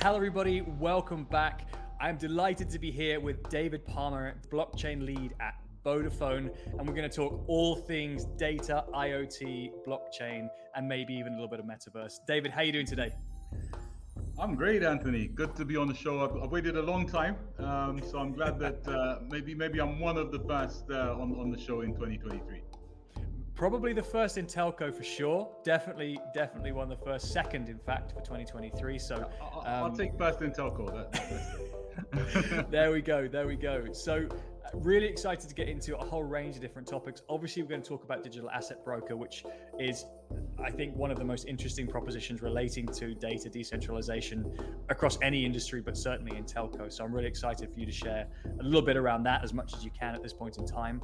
Hello, everybody. Welcome back. I'm delighted to be here with David Palmer, blockchain lead at Vodafone, and we're going to talk all things data, IoT, blockchain, and maybe even a little bit of metaverse. David, how are you doing today? I'm great, Anthony. Good to be on the show. I've, I've waited a long time, um, so I'm glad that uh, maybe maybe I'm one of the first uh, on on the show in 2023. Probably the first in telco for sure. Definitely, definitely one of the first. Second, in fact, for 2023. So I'll, I'll um, take first in telco. That, there we go. There we go. So, really excited to get into a whole range of different topics. Obviously, we're going to talk about digital asset broker, which is, I think, one of the most interesting propositions relating to data decentralization across any industry, but certainly in telco. So, I'm really excited for you to share a little bit around that as much as you can at this point in time.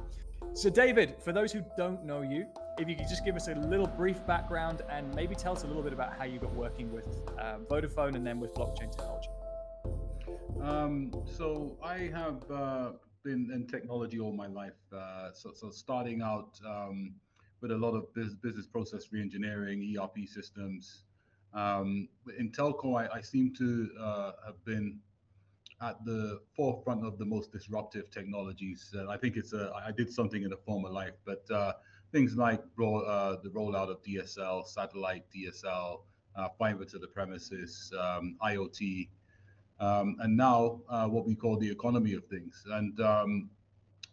So, David, for those who don't know you, if you could just give us a little brief background and maybe tell us a little bit about how you got working with uh, Vodafone and then with blockchain technology. um, so I have uh, been in technology all my life. Uh, so, so starting out um, with a lot of business, business process reengineering, ERP systems. Um, in telco, I, I seem to uh, have been at the forefront of the most disruptive technologies. Uh, I think it's a, I did something in a former life, but uh, things like uh, the rollout of DSL, satellite DSL, uh, fiber to the premises, um, IoT, um, and now uh, what we call the economy of things. And um,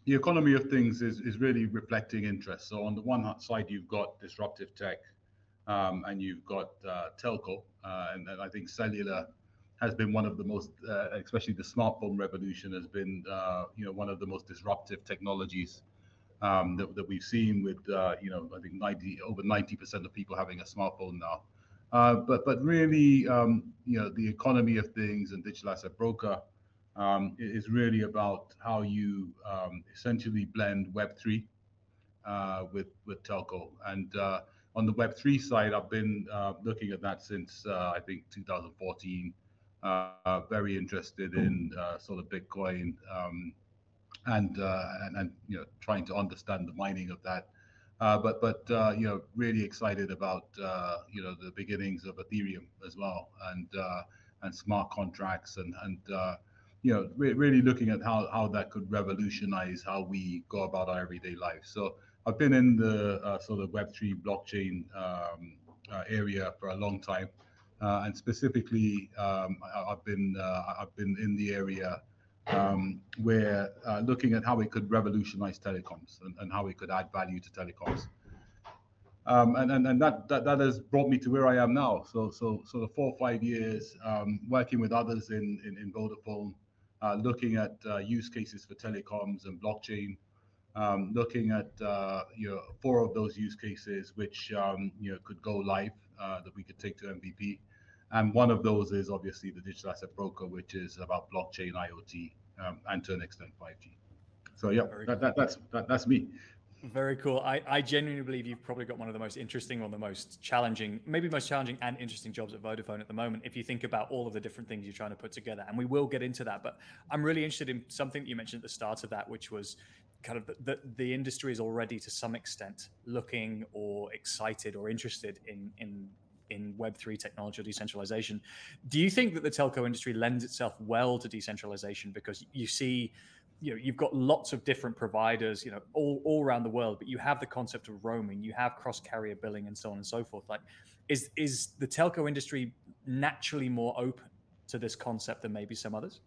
the economy of things is, is really reflecting interest. So on the one side, you've got disruptive tech, um, and you've got uh, telco, uh, and, and I think cellular has been one of the most, uh, especially the smartphone revolution, has been uh, you know one of the most disruptive technologies um, that, that we've seen. With uh, you know I think 90 over 90 percent of people having a smartphone now. Uh, but but really um, you know the economy of things and digital asset broker um, is really about how you um, essentially blend Web three uh, with with telco. And uh, on the Web three side, I've been uh, looking at that since uh, I think 2014. Uh, very interested in sort of Bitcoin um, and, and and you know trying to understand the mining of that. Uh, but but uh, you know really excited about uh, you know the beginnings of Ethereum as well and and smart contracts and and you know re- really looking at how how that could revolutionize how we go about our everyday life. So I've been in the sort of Web three blockchain um, area for a long time, uh, and specifically um, I, I've been uh, I've been in the area um, where uh, looking at how we could revolutionize telecoms and, and how we could add value to telecoms. Um, and and, and that, that that has brought me to where I am now. So so so the four or five years um, working with others in in, in Vodafone, uh, looking at uh, use cases for telecoms and blockchain, um, looking at uh, you know four of those use cases which um, you know could go live uh, that we could take to MVP, and one of those is obviously the digital asset broker, which is about blockchain, IoT, um, and to an extent 5G. So yeah, that, that, that's that, that's me. Very cool. I, I genuinely believe you've probably got one of the most interesting or the most challenging, maybe most challenging and interesting jobs at Vodafone at the moment. If you think about all of the different things you're trying to put together, and we will get into that. But I'm really interested in something that you mentioned at the start of that, which was kind of the, the, the industry is already to some extent looking or excited or interested in in in Web3 technology or decentralization. Do you think that the telco industry lends itself well to decentralization because you see, you know, you've got lots of different providers, you know, all, all around the world, but you have the concept of roaming, you have cross carrier billing and so on and so forth. Like, is is the telco industry naturally more open to this concept than maybe some others?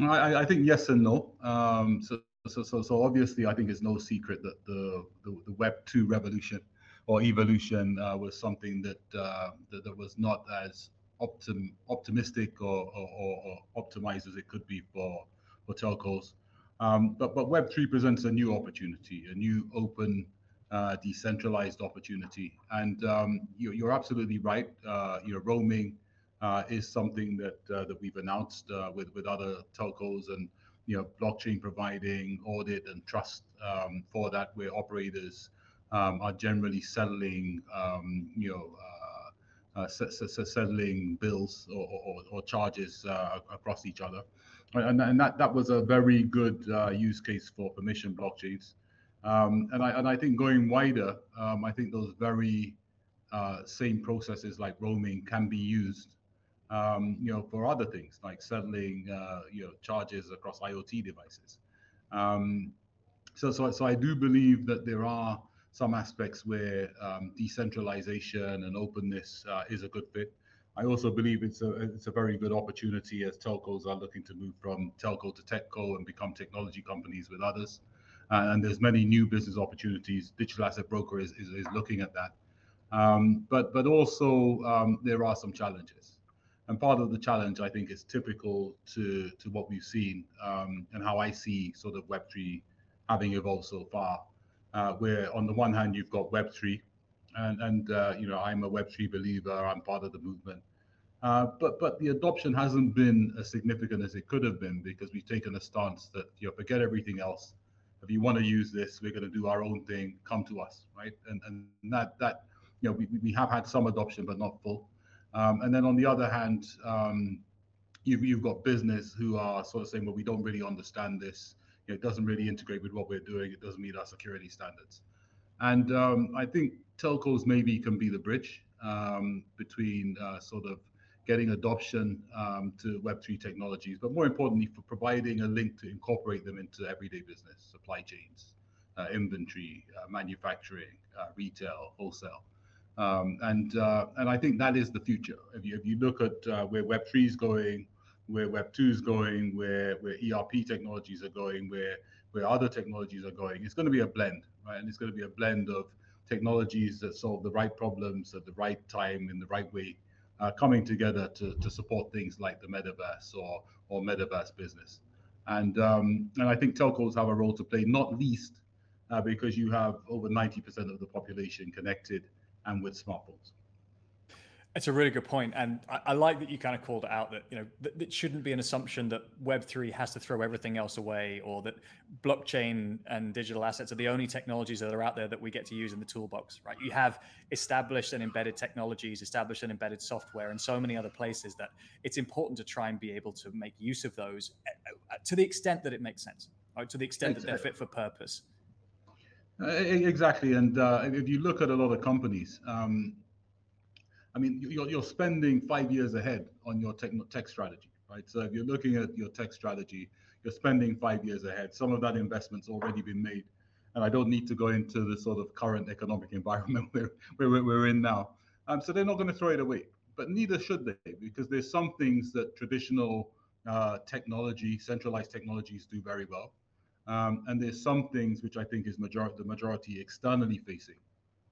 I, I think yes and no. Um, so, so, so, so obviously, I think it's no secret that the, the, the Web two revolution or evolution uh, was something that, uh, that that was not as optim, optimistic or, or, or, optimized as it could be for for telcos. Um, but but Web three presents a new opportunity, a new open, uh, decentralized opportunity, and um, you, you're absolutely right. Uh, you know, roaming uh, is something that uh, that we've announced with with other telcos and you know blockchain providing audit and trust um, for that where operators um, are generally settling um, you know uh, uh, settling bills or, or, or charges uh, across each other. And, and, that, that was a very good uh, use case for permission blockchains. Um, and, I, and I think going wider, um, I think those very uh, same processes like roaming can be used, um, you know, for other things like settling, uh, you know, charges across IoT devices. Um, so, so, so I do believe that there are some aspects where um, decentralization and openness uh, is a good fit. I also believe it's a it's a very good opportunity as telcos are looking to move from telco to techco and become technology companies with others. Uh, and there's many new business opportunities. Digital asset broker is is, is looking at that. Um, but but also um, there are some challenges, and part of the challenge I think is typical to to what we've seen um, and how I see sort of Web three having evolved so far uh, where on the one hand you've got Web3, and and uh, you know I'm a Web3 believer. I'm part of the movement, uh, but but the adoption hasn't been as significant as it could have been because we've taken a stance that you know forget everything else. If you want to use this, we're going to do our own thing. Come to us, right? And and that that you know we we have had some adoption, but not full. Um, and then on the other hand, um, you've you've got business who are sort of saying, well, we don't really understand this it doesn't really integrate with what we're doing. It doesn't meet our security standards. And um, I think telcos maybe can be the bridge um, between uh, sort of getting adoption um, to Web3 technologies, but more importantly, for providing a link to incorporate them into everyday business, supply chains, uh, inventory, uh, manufacturing, uh, retail, wholesale. Um, and uh, and I think that is the future. If you if you look at uh, where Web3 is going, where Web two is going, where where ERP technologies are going, where where other technologies are going. It's going to be a blend, right? And it's going to be a blend of technologies that solve the right problems at the right time in the right way, uh, coming together to, to support things like the metaverse or or metaverse business. And um, and I think telcos have a role to play, not least uh, because you have over 90% of the population connected and with smartphones. It's a really good point, and I, I, like that you kind of called it out that you know that it shouldn't be an assumption that Web three has to throw everything else away, or that blockchain and digital assets are the only technologies that are out there that we get to use in the toolbox. Right? You have established and embedded technologies, established and embedded software, and so many other places that it's important to try and be able to make use of those eh, eh, to the extent that it makes sense, right? To the extent that they're fit for purpose. Uh, exactly, and uh, if you look at a lot of companies. Um, I mean, you're, you're spending five years ahead on your tech, tech strategy, right? So if you're looking at your tech strategy, you're spending five years ahead. Some of that investment's already been made. And I don't need to go into the sort of current economic environment where we're in now. Um, so they're not going to throw it away, but neither should they, because there's some things that traditional uh, technology, centralized technologies do very well. Um, and there's some things which I think is major- the majority externally facing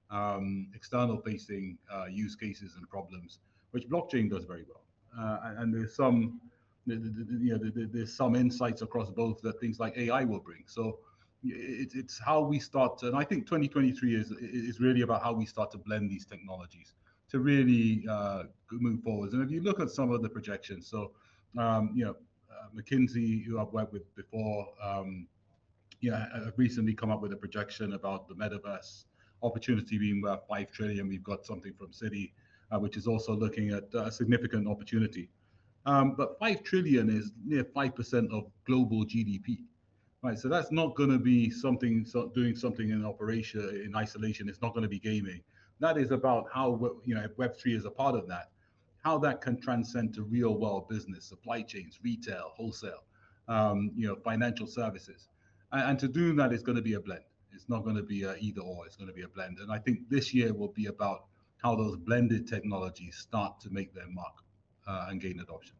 um, external facing uh, use cases and problems, which blockchain does very well. Uh, and there's some, you know, there's some insights across both that things like AI will bring. So it, it's how we start to, and I think 2023 is is really about how we start to blend these technologies to really uh, move forwards. And if you look at some of the projections, so um, you know, uh, McKinsey, who I've worked with before, um, have recently come up with a projection about the metaverse opportunity being worth five trillion. We've got something from Citi, uh, which is also looking at a significant opportunity. Um, but five trillion is near five percent of global GDP, right? So that's not going to be something so doing something in operation in isolation. It's not going to be gaming. That is about how you know Web three is a part of that, how that can transcend to real world business, supply chains, retail, wholesale, um, you know, financial services, and, and to do that is going to be a blend. It's not going to be a either or. It's going to be a blend. And I think this year will be about how those blended technologies start to make their mark uh, and gain adoption.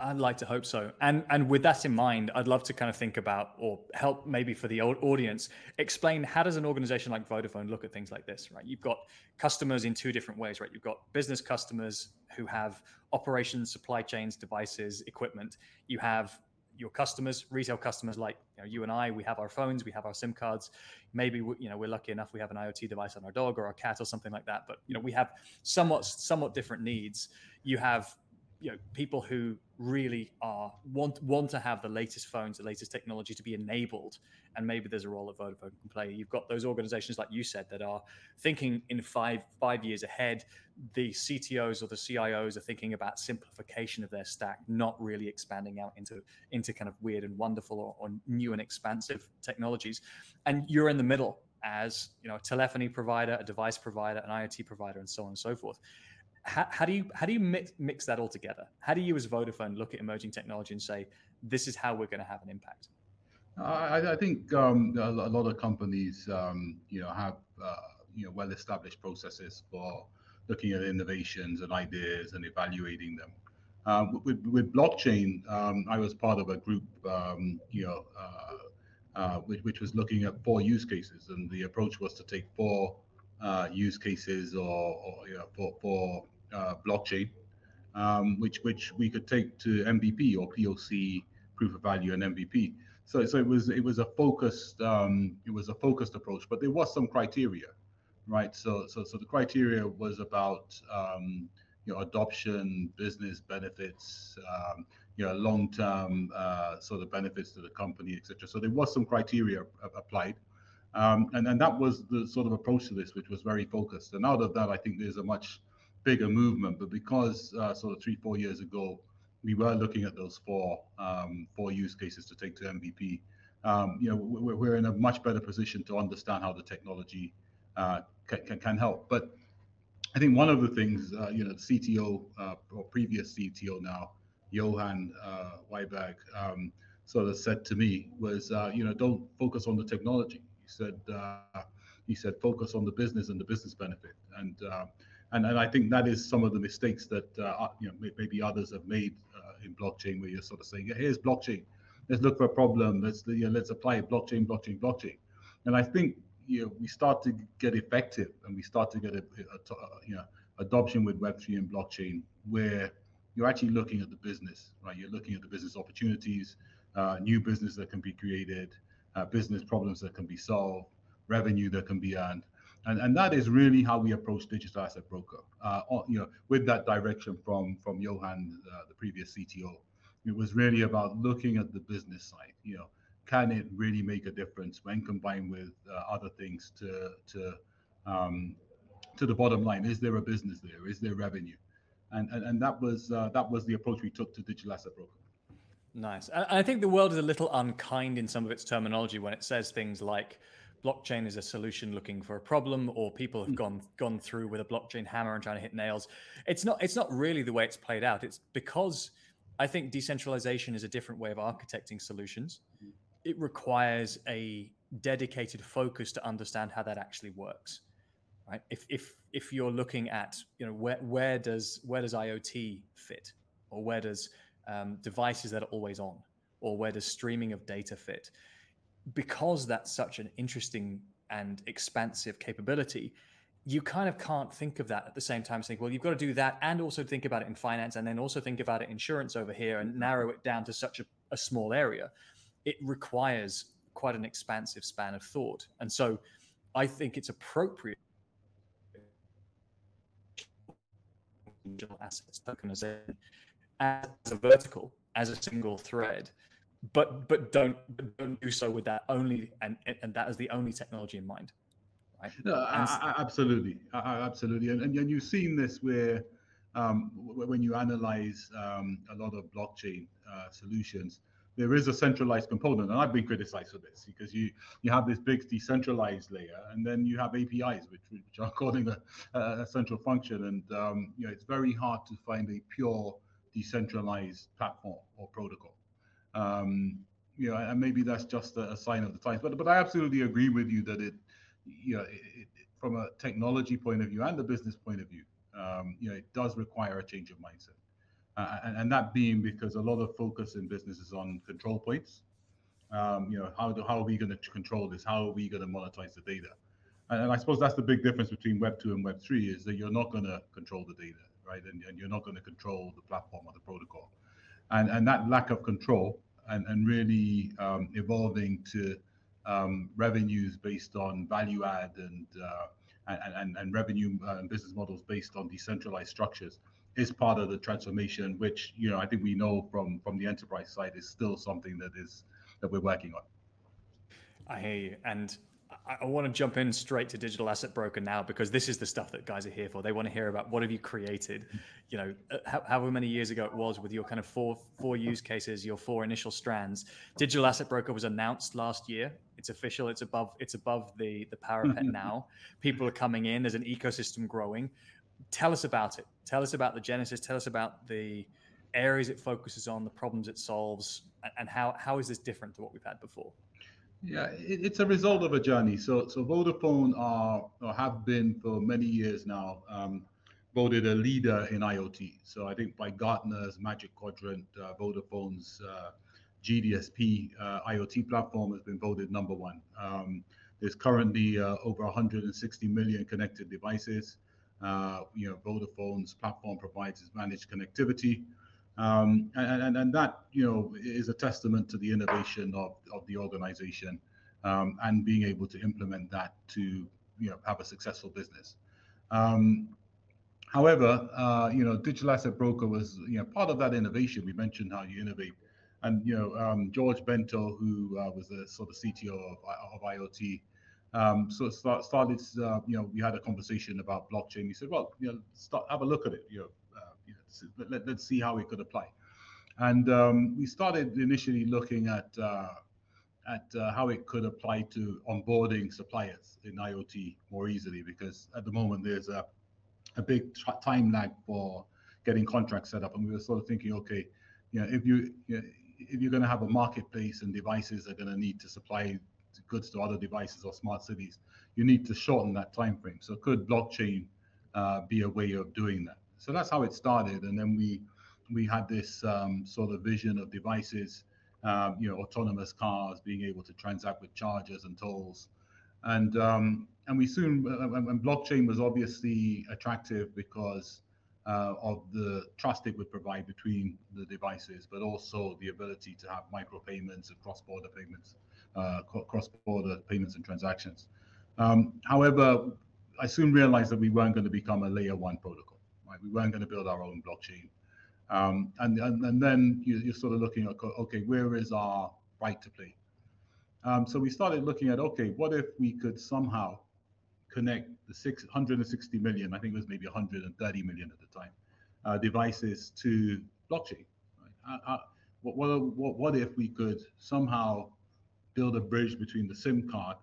I'd like to hope so. And and with that in mind, I'd love to kind of think about or help maybe for the audience explain how does an organization like Vodafone look at things like this, right? You've got customers in two different ways, right? You've got business customers who have operations, supply chains, devices, equipment. You have your customers, retail customers like you, know, you, and I, we have our phones, we have our SIM cards. Maybe we, you know we're lucky enough we have an IoT device on our dog or our cat or something like that. But you know we have somewhat somewhat different needs. You have you know people who really are want want to have the latest phones, the latest technology to be enabled, and maybe there's a role that Vodafone can play. You've got those organizations, like you said, that are thinking in five five years ahead. The CTOs or the CIOs are thinking about simplification of their stack, not really expanding out into into kind of weird and wonderful or, or new and expansive technologies. And you're in the middle as you know a telephony provider, a device provider, an IoT provider, and so on and so forth how, how, do you how do you mix, mix that all together? How do you as Vodafone look at emerging technology and say this is how we're going to have an impact? I, I think um, a lot of companies, um, you know, have uh, you know well-established processes for looking at innovations and ideas and evaluating them. Um, with, with blockchain, um, I was part of a group, um, you know, uh, uh, which, which was looking at four use cases, and the approach was to take four uh, use cases or, or you know, for, for uh, blockchain, um, which which we could take to MVP or POC, proof of value, and MVP. So so it was it was a focused um, it was a focused approach, but there was some criteria, right? So so so the criteria was about um, you know adoption, business benefits, um, you know long term uh, sort of benefits to the company, etc. So there was some criteria applied. Um, and, and that was the sort of approach to this, which was very focused. And out of that, I think there's a much bigger movement. But because uh, sort of three, four years ago, we were looking at those four um, four use cases to take to MVP. Um, you know, we're, we're, in a much better position to understand how the technology uh, can, can, help. But I think one of the things, uh, you know, the CTO uh, or previous CTO now, Johan uh, Wibergh, um, sort of said to me was, uh, you know, don't focus on the technology he said uh, he said focus on the business and the business benefit, and and and I think that is some of the mistakes that uh, you know maybe others have made in blockchain, where you're sort of saying, here's blockchain, let's look for a problem, let's you know, let's apply blockchain, blockchain, blockchain, and I think you know we start to get effective and we start to get a, a, a you know adoption with Web3 and blockchain where you're actually looking at the business, right? You're looking at the business opportunities, uh, new business that can be created, uh, business problems that can be solved, revenue that can be earned. And, and that is really how we approach digital asset broker. Uh, you know, with that direction from from Johan, uh, the previous CTO, it was really about looking at the business side. You know, can it really make a difference when combined with uh, other things to to um, to the bottom line? Is there a business there? Is there revenue? And and, and that was uh, that was the approach we took to digital asset broker. Nice. I think the world is a little unkind in some of its terminology when it says things like blockchain is a solution looking for a problem or people have hmm. gone gone through with a blockchain hammer and trying to hit nails. It's not it's not really the way it's played out. It's because I think decentralization is a different way of architecting solutions. Hmm. It requires a dedicated focus to understand how that actually works. Right? If if if you're looking at, you know, where where does where does IoT fit? Or where does um, devices that are always on, or where does streaming of data fit? Because that's such an interesting and expansive capability, you kind of can't think of that at the same time. Think, well, you've got to do that and also think about it in finance, and then also think about it insurance over here, and mm-hmm. narrow it down to such a, a small area. It requires quite an expansive span of thought, and so I think it's appropriate assets tokenization as a vertical, as a single thread, but but don't don't do so with that only and and that is the only technology in mind. Right? No, I, I, absolutely, I, absolutely, and, and you've seen this where um, when you analyze um, a lot of blockchain uh, solutions, there is a centralized component, and I've been criticized for this because you you have this big decentralized layer, and then you have APIs which which are calling a, a central function, and um, you know it's very hard to find a pure decentralized platform or protocol. Um, you know, and maybe that's just a, a, sign of the times. But but I absolutely agree with you that it, you know, it, it, from a technology point of view and a business point of view, um, you know, it does require a change of mindset. Uh, and, and, that being because a lot of focus in business is on control points. Um, you know, how do, how are we going to control this? How are we going to monetize the data? And, and I suppose that's the big difference between Web two and Web three is that you're not going to control the data right? And, and you're not going to control the platform or the protocol. And, and that lack of control and, and really um, evolving to um, revenues based on value add and, uh, and, and, and revenue uh, and business models based on decentralized structures is part of the transformation, which you know I think we know from from the enterprise side is still something that is that we're working on. I hear you, and I, want to jump in straight to digital asset broker now because this is the stuff that guys are here for. They want to hear about what have you created, you know, uh, however many years ago it was with your kind of four four use cases, your four initial strands. Digital asset broker was announced last year. It's official. It's above it's above the the parapet now. People are coming in. There's an ecosystem growing. Tell us about it. Tell us about the genesis. Tell us about the areas it focuses on, the problems it solves, and how how is this different to what we've had before? Yeah, it, it's a result of a journey. So, so Vodafone are or have been for many years now um, voted a leader in IoT. So, I think by Gartner's Magic Quadrant, uh, Vodafone's uh, GDSP uh, IoT platform has been voted number one. Um, there's currently uh, over 160 million connected devices. Uh, you know, Vodafone's platform provides managed connectivity. Um, and, and, that, you know, is a testament to the innovation of, of the organization um, and being able to implement that to, you know, have a successful business. Um, however, uh, you know, digital asset broker was, you know, part of that innovation. We mentioned how you innovate. And, you know, um, George Bento, who uh, was the sort of CTO of, of IoT, um, so start, started, uh, you know, we had a conversation about blockchain. He said, well, you know, start, have a look at it, you know, let, us see how it could apply. And um, we started initially looking at uh, at uh, how it could apply to onboarding suppliers in IoT more easily, because at the moment there's a a big time lag for getting contracts set up, and we were sort of thinking, okay, you know, if you, you know, if you're going to have a marketplace and devices are going to need to supply goods to other devices or smart cities, you need to shorten that time frame. So could blockchain uh, be a way of doing that? So that's how it started, and then we we had this um, sort of vision of devices, um, you know, autonomous cars being able to transact with chargers and tolls, and um, and we soon and blockchain was obviously attractive because uh, of the trust it would provide between the devices, but also the ability to have micropayments and cross-border payments, uh, cross-border payments and transactions. Um, however, I soon realized that we weren't going to become a layer one protocol right? We weren't going to build our own blockchain. Um, and, and, and then you, are sort of looking at, okay, where is our right to play? Um, so we started looking at, okay, what if we could somehow connect the 660 million, I think it was maybe 130 million at the time, uh, devices to blockchain? Right? Uh, uh, what, what, what if we could somehow build a bridge between the SIM card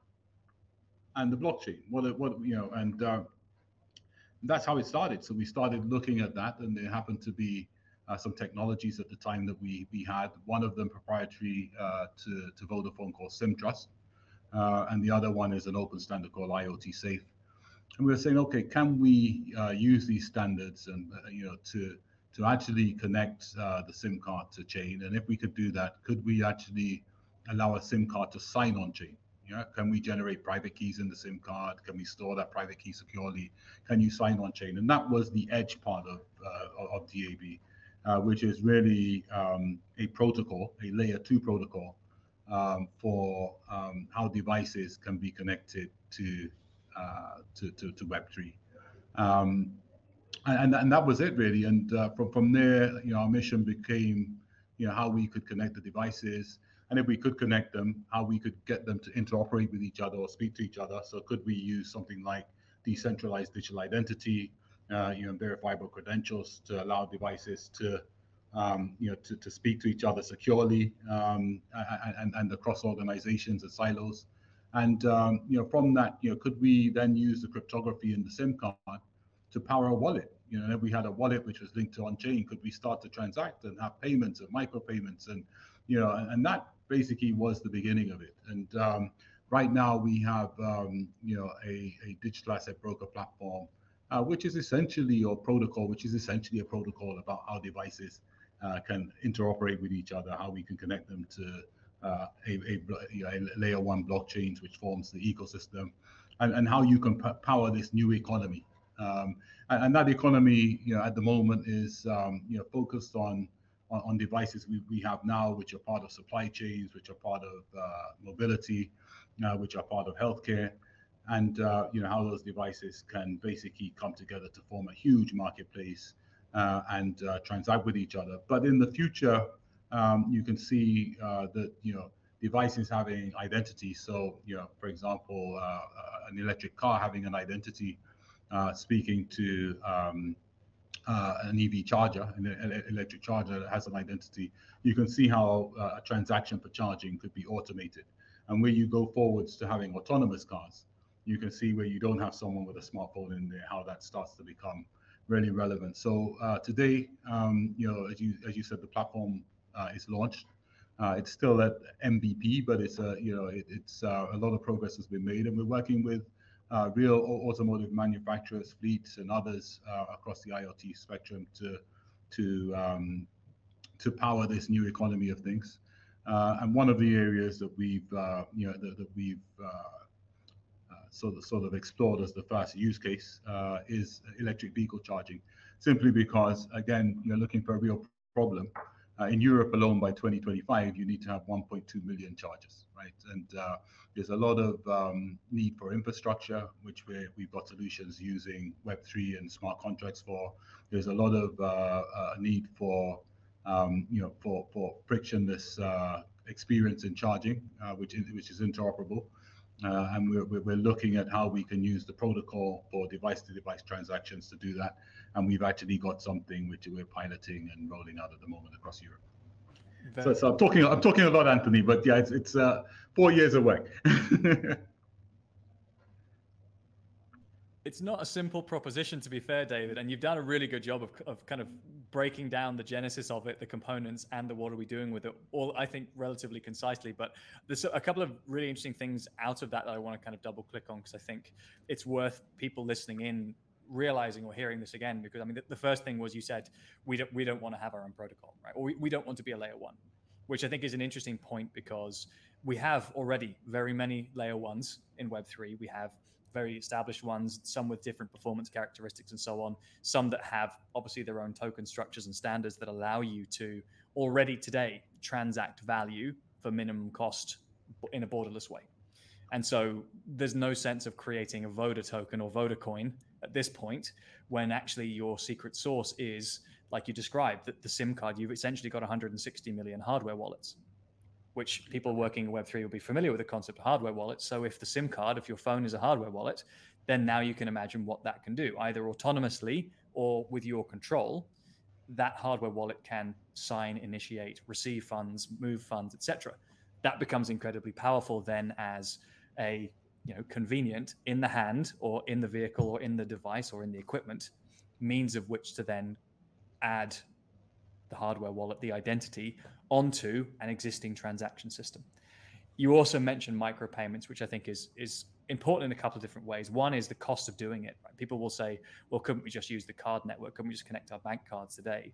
and the blockchain? What, what you know, and uh, that's how it started. So we started looking at that, and there happened to be uh, some technologies at the time that we we had. One of them proprietary uh, to to Vodafone called SIMTrust, uh, and the other one is an open standard called IoT Safe. And we were saying, okay, can we uh, use these standards and uh, you know to to actually connect uh, the SIM card to chain? And if we could do that, could we actually allow a SIM card to sign on chain? Yeah, can we generate private keys in the SIM card? Can we store that private key securely? Can you sign on chain? And that was the edge part of uh, of DAB, uh, which is really um, a protocol, a layer two protocol um, for um, how devices can be connected to uh, to, to, to Web3. Um, and, and that was it really. And uh, from, from there, you know, our mission became, you know, how we could connect the devices, and if we could connect them, how we could get them to interoperate with each other or speak to each other. So could we use something like decentralized digital identity, uh, you know, verifiable credentials to allow devices to, um, you know, to, to speak to each other securely um, and, and across organizations and silos. And, um, you know, from that, you know, could we then use the cryptography in the SIM card to power a wallet? You know, if we had a wallet which was linked to on-chain, could we start to transact and have payments and micropayments and, you know, and, and that basically was the beginning of it. And um, right now we have um, you know a, a, digital asset broker platform, uh, which is essentially your protocol, which is essentially a protocol about how devices uh, can interoperate with each other, how we can connect them to uh, a, a, a, layer one blockchains, which forms the ecosystem, and, and how you can power this new economy. Um, and, and, that economy, you know, at the moment is um, you know focused on on, on devices we, we have now, which are part of supply chains, which are part of uh, mobility, uh, which are part of healthcare, and uh, you know how those devices can basically come together to form a huge marketplace uh, and uh, transact with each other. But in the future, um, you can see uh, that you know devices having identity. So you know, for example, an electric car having an identity, speaking to um, uh, an EV charger, an electric charger that has an identity, you can see how uh, a transaction for charging could be automated. And where you go forwards to having autonomous cars, you can see where you don't have someone with a smartphone in there, how that starts to become really relevant. So uh, today, um, you know, as you as you said, the platform uh, is launched. Uh, it's still at MVP, but it's a you know it, it's uh, a lot of progress has been made, and we're working with uh, real automotive manufacturers, fleets, and others uh, across the IoT spectrum to to um, to power this new economy of things. Uh, and one of the areas that we've you know that, that we've sort of sort of explored as the first use case is electric vehicle charging, simply because again you're looking for a real problem. In Europe alone, by 2025, you need to have 1.2 million chargers, right? And there's a lot of um, need for infrastructure, which we we've got solutions using Web3 and smart contracts for. There's a lot of uh, uh, need for um, you know for for frictionless uh, experience in charging, uh, which is which is interoperable. Uh, and we're, we're looking at how we can use the protocol for device-to-device transactions to do that. And we've actually got something which we're piloting and rolling out at the moment across Europe. So, so, I'm talking I'm talking a lot, Anthony, but yeah, it's it's uh, four years away. it's not a simple proposition, to be fair, David, and you've done a really good job of of kind of breaking down the genesis of it, the components, and the what are we doing with it, all I think relatively concisely. But there's a couple of really interesting things out of that that I want to kind of double click on because I think it's worth people listening in realizing or hearing this again because I mean the, the, first thing was you said we don't we don't want to have our own protocol right or we, we don't want to be a layer one which I think is an interesting point because we have already very many layer ones in Web3 we have very established ones some with different performance characteristics and so on some that have obviously their own token structures and standards that allow you to already today transact value for minimum cost in a borderless way. And so there's no sense of creating a Voda token or Voda coin at this point when actually your secret source is like you described that the sim card you've essentially got 160 million hardware wallets which people working in web3 will be familiar with the concept of hardware wallets. So if the sim card if your phone is a hardware wallet then now you can imagine what that can do either autonomously or with your control. That hardware wallet can sign initiate receive funds move funds etc that becomes incredibly powerful then as a you know convenient in the hand or in the vehicle or in the device or in the equipment means of which to then add the hardware wallet the identity onto an existing transaction system you also mentioned micropayments which i think is is important in a couple of different ways one is the cost of doing it right? people will say well couldn't we just use the card network couldn't we just connect our bank cards today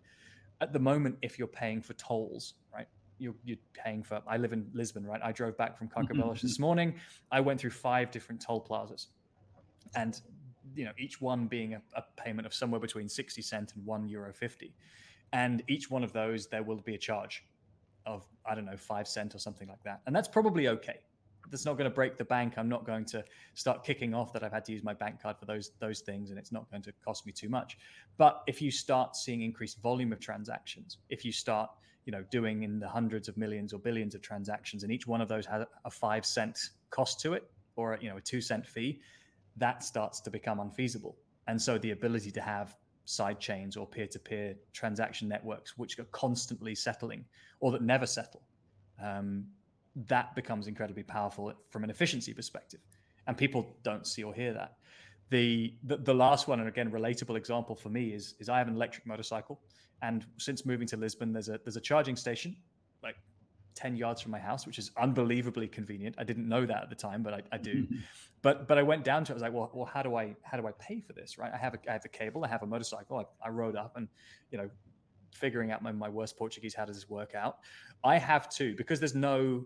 at the moment if you're paying for tolls right you're, you're paying for. I live in Lisbon, right? I drove back from mm-hmm, mm-hmm. Carcavelos this morning. I went through five different toll plazas, and you know each one being a, a payment of somewhere between sixty cent and one euro fifty, and each one of those there will be a charge of I don't know five cent or something like that, and that's probably okay. That's not going to break the bank. I'm not going to start kicking off that I've had to use my bank card for those those things, and it's not going to cost me too much. But if you start seeing increased volume of transactions, if you start you know doing in the hundreds of millions or billions of transactions and each one of those has a five cent cost to it or you know a two cent fee that starts to become unfeasible and so the ability to have side chains or peer-to-peer transaction networks which are constantly settling or that never settle um, that becomes incredibly powerful from an efficiency perspective. And people don't see or hear that. The, the, the last one and again relatable example for me is is i have an electric motorcycle. And since moving to Lisbon, there's a there's a charging station 10 yards from my house, which is unbelievably convenient. I didn't know that at the time, but I, I do. but but I went down to it. I was like, well, well, how do I how do I pay for this? Right? I have a I have a cable. I have a motorcycle. I, I rode up and you know figuring out my, my worst Portuguese. How does this work out? I have to because there's no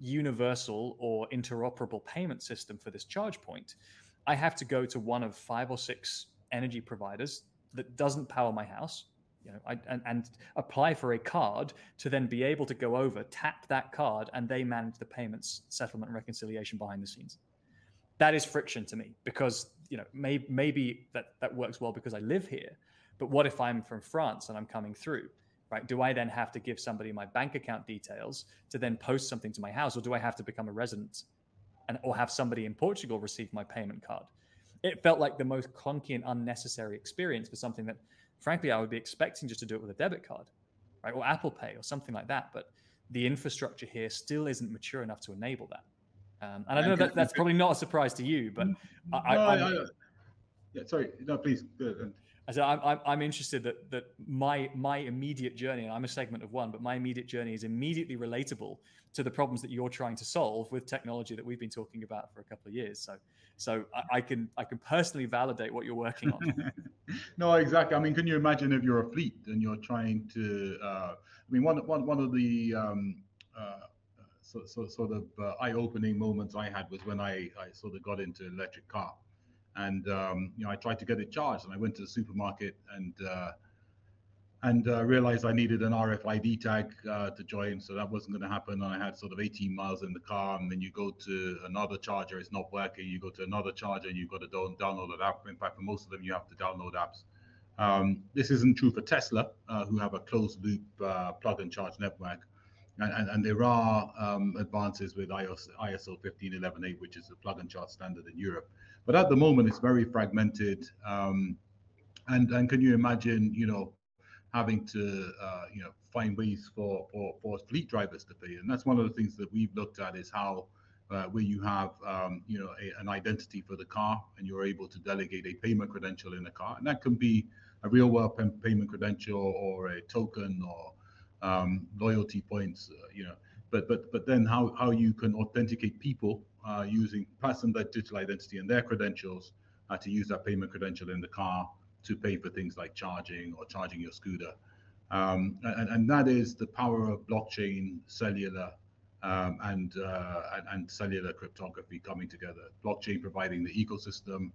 universal or interoperable payment system for this charge point. I have to go to one of five or six energy providers that doesn't power my house you know, I, and, and apply for a card to then be able to go over, tap that card, and they manage the payments, settlement, and reconciliation behind the scenes. That is friction to me because you know may, maybe that that works well because I live here, But what if I'm from France and I'm coming through? Right? Do I then have to give somebody my bank account details to then post something to my house, or do I have to become a resident and or have somebody in Portugal receive my payment card? It felt like the most clunky and unnecessary experience for something that, frankly, I would be expecting just to do it with a debit card, right, or Apple Pay or something like that. But the infrastructure here still isn't mature enough to enable that. Um, and I know that that's probably not a surprise to you, but I, no, I, I, yeah, sorry, no, please. I said, I'm, I'm interested that that my my immediate journey, and I'm a segment of one, but my immediate journey is immediately relatable to the problems that you're trying to solve with technology that we've been talking about for a couple of years. So, so I, I can I can personally validate what you're working on. no, exactly. I mean, can you imagine if you're a fleet and you're trying to? Uh, I mean, one one one of the um, uh, so, so, sort of uh, eye-opening moments I had was when I, I sort of got into electric car and um, you know I tried to get it charged, and I went to the supermarket and uh, and uh, realized I needed an RFID tag uh, to join, so that wasn't going to happen. And I had sort of 18 miles in the car, and then you go to another charger, it's not working. You go to another charger, and you've got to down- download an app. In fact, for most of them, you have to download apps. Um, this isn't true for Tesla, uh, who have a closed loop uh, plug and charge network. And, and, and there are um, advances with ISO, ISO 15118, which is the plug and charge standard in Europe. But at the moment, it's very fragmented. Um, and and can you imagine, you know, having to uh, you know find ways for, for for fleet drivers to pay? And that's one of the things that we've looked at is how uh, where you have um, you know a, an identity for the car and you're able to delegate a payment credential in the car, and that can be a real world payment credential or a token or um, loyalty points, uh, you know. But but but then how how you can authenticate people uh, using passing that digital identity and their credentials uh, to use that payment credential in the car to pay for things like charging or charging your scooter. Um, and, and, that is the power of blockchain, cellular, um, and, uh, and, and cellular cryptography coming together. Blockchain providing the ecosystem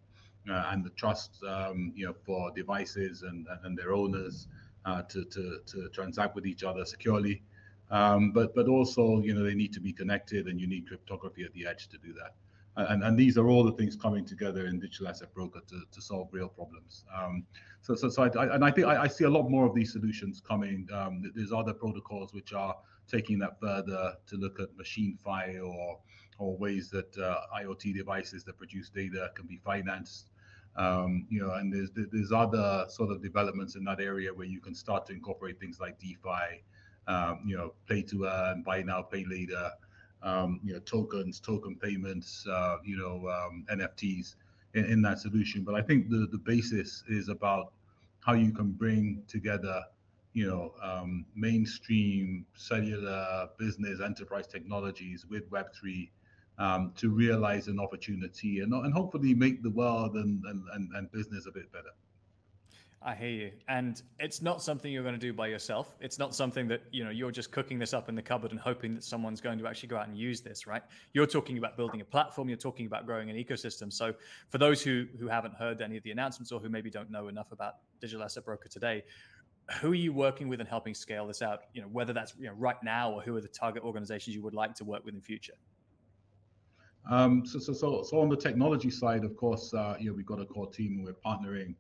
uh, and the trust, um, you know, for devices and, and their owners uh, to, to, to transact with each other securely. Um, but but also you know they need to be connected, and you need cryptography at the edge to do that. And, and these are all the things coming together in digital asset broker to, to solve real problems. Um, so so so I, and I think I, I, see a lot more of these solutions coming. Um, there's other protocols which are taking that further to look at machine MachineFi or or ways that uh, IoT devices that produce data can be financed. Um, you know, and there's there's other sort of developments in that area where you can start to incorporate things like DeFi um, you know, pay to earn, buy now, pay later, um, you know, tokens, token payments, uh, you know, um, NFTs in, in, that solution. But I think the the basis is about how you can bring together, you know, um, mainstream cellular business enterprise technologies with Web three. Um, to realize an opportunity and, and hopefully make the world and, and, and business a bit better. I hear you. And it's not something you're going to do by yourself. It's not something that, you know, you're just cooking this up in the cupboard and hoping that someone's going to actually go out and use this, right? You're talking about building a platform, you're talking about growing an ecosystem. So for those who who haven't heard any of the announcements or who maybe don't know enough about Digital Asset Broker today, who are you working with and helping scale this out? You know, whether that's you know right now or who are the target organizations you would like to work with in future? Um, so, so, so, so on the technology side, of course, uh, you know, we've got a core team and we're partnering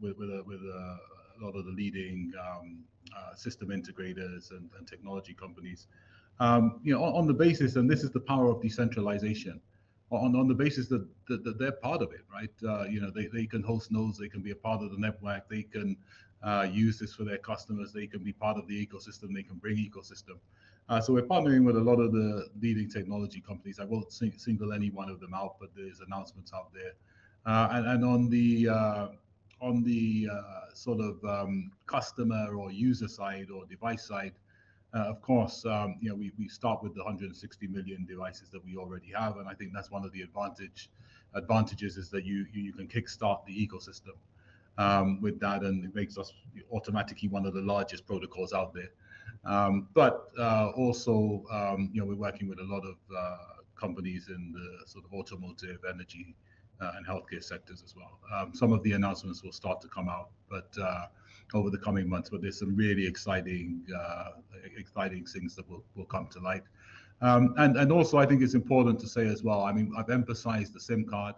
with with, a, with a, a, lot of the leading um, uh, system integrators and, and technology companies. Um, you know, on, on, the basis, and this is the power of decentralization, on, on the basis that, that, that they're part of it, right? Uh, you know, they, they can host nodes, they can be a part of the network, they can uh, use this for their customers, they can be part of the ecosystem, they can bring ecosystem. Uh, so we're partnering with a lot of the leading technology companies. I won't sing, single any one of them out, but there's announcements out there. Uh, and, and on the uh, on the uh, sort of um, customer or user side or device side, uh, of course, um, you know, we, we start with the 160 million devices that we already have, and I think that's one of the advantage advantages is that you you, can kickstart the ecosystem um, with that, and it makes us automatically one of the largest protocols out there. Um, but uh, also, um, you know, we're working with a lot of uh, companies in the sort of automotive, energy, and healthcare sectors as well. Um, some of the announcements will start to come out, but uh, over the coming months. But there's some really exciting, uh, exciting things that will, will come to light. Um, and and also, I think it's important to say as well. I mean, I've emphasized the SIM card,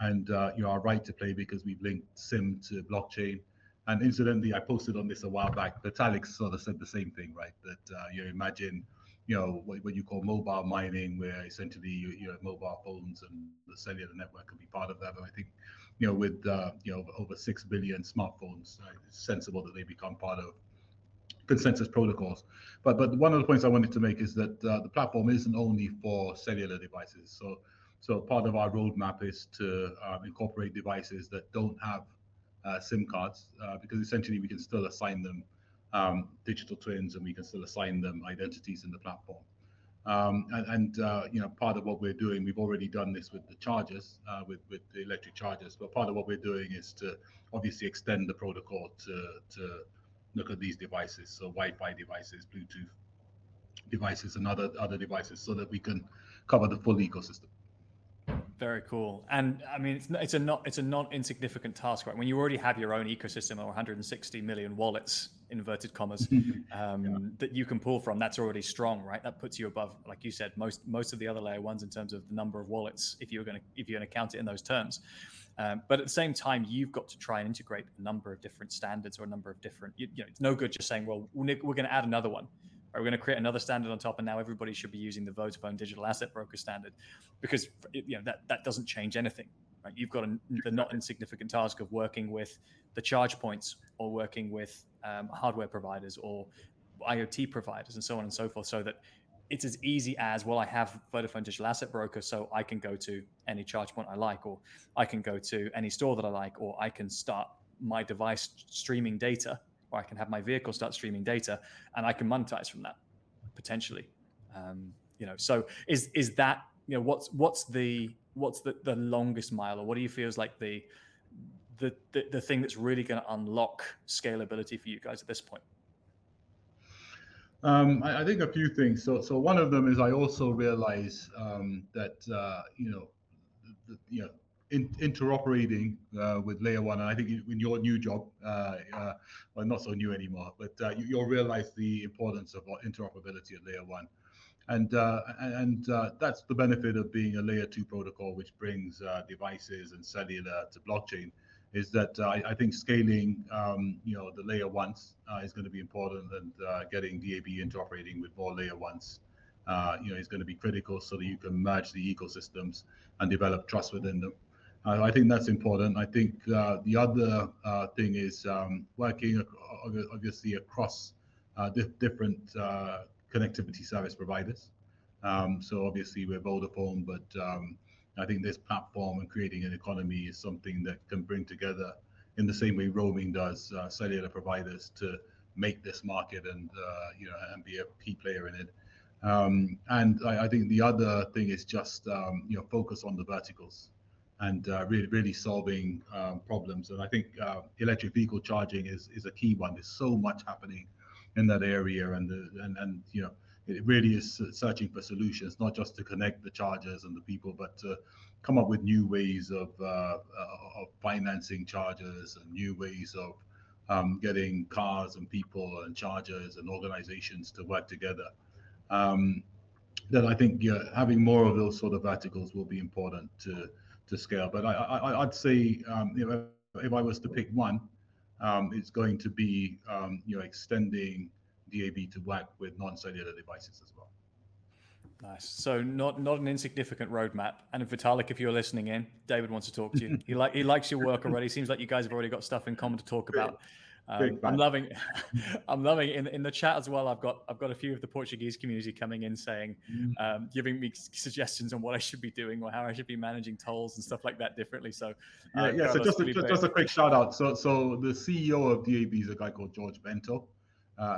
and uh, you are right to play because we've linked SIM to blockchain. And incidentally, I posted on this a while back. Vitalik sort of said the same thing, right? That uh, you imagine, you know, what, what, you call mobile mining, where essentially you, you know, mobile phones and the cellular network can be part of that. And I think, you know, with uh, you know over six billion smartphones, uh, it's sensible that they become part of consensus protocols. But but one of the points I wanted to make is that uh, the platform isn't only for cellular devices. So so part of our roadmap is to um, incorporate devices that don't have uh, SIM cards uh, because essentially we can still assign them um, digital twins and we can still assign them identities in the platform. Um, and, and uh, you know part of what we're doing, we've already done this with the chargers, uh, with with the electric chargers. But part of what we're doing is to obviously extend the protocol to to look at these devices, so Wi-Fi devices, Bluetooth devices, and other other devices, so that we can cover the full ecosystem. Very cool. And I mean, it's, it's a not it's a not insignificant task, right? When you already have your own ecosystem or 160 million wallets, inverted commas, um, yeah. that you can pull from, that's already strong, right? That puts you above, like you said, most most of the other layer ones in terms of the number of wallets, if you're going to if you're going to count it in those terms. Um, but at the same time, you've got to try and integrate a number of different standards or a number of different. You, you know, it's no good just saying, well, we're going to add another one we're going to create another standard on top, and now everybody should be using the Vodafone Digital Asset Broker standard, because you know that that doesn't change anything. Right? You've got a, the not insignificant task of working with the charge points, or working with um, hardware providers, or IoT providers, and so on and so forth, so that it's as easy as well. I have Vodafone Digital Asset Broker, so I can go to any charge point I like, or I can go to any store that I like, or I can start my device streaming data or I can have my vehicle start streaming data, and I can monetize from that potentially. Um, you know, so is is that you know what's what's the what's the, the longest mile, or what do you feel is like the the the, the thing that's really going to unlock scalability for you guys at this point? Um, I, I, think a few things. So, so one of them is I also realize um, that uh, you know, the, you know, in, interoperating uh, with layer one. And I think in your new job, uh, uh, well, not so new anymore, but uh, you, will realize the importance of interoperability at layer one. And uh, and uh, that's the benefit of being a layer two protocol, which brings devices and cellular to blockchain. Is that I, I, think scaling, um, you know, the layer ones is going to be important, and getting DAB interoperating with more layer ones uh, you know, is going to be critical so that you can merge the ecosystems and develop trust within them. Uh, I think that's important. I think uh, the other uh, thing is um, working obviously across different connectivity service providers. Um, so obviously we're Vodafone, but I think this platform and creating an economy is something that can bring together in the same way roaming does uh, cellular providers to make this market and uh, you know and be a key player in it. Um, and I, I, think the other thing is just um, you know focus on the verticals and uh, really, really solving um, problems. And I think uh, electric vehicle charging is is a key one. There's so much happening in that area, and the, and and you know it really is searching for solutions, not just to connect the chargers and the people, but to come up with new ways of uh, uh of financing chargers and new ways of um, getting cars and people and chargers and organizations to work together. Um, that I think yeah, having more of those sort of verticals will be important to to scale. But I, I, would say um, you know, if I was to pick one, um, it's going to be um, you know extending DAB to work with non-cellular devices as well. Nice. So not not an insignificant roadmap. And Vitalik, if you're listening in, David wants to talk to you. he like he likes your work already. Seems like you guys have already got stuff in common to talk about. Um, I'm loving, I'm loving in in the chat as well. I've got I've got a few of the Portuguese community coming in saying, mm. um, giving me suggestions on what I should be doing or how I should be managing tolls and stuff like that differently. So uh, yeah, yeah. So just a, just, just, a quick shout out. So so the CEO of DAB is a guy called George Bento,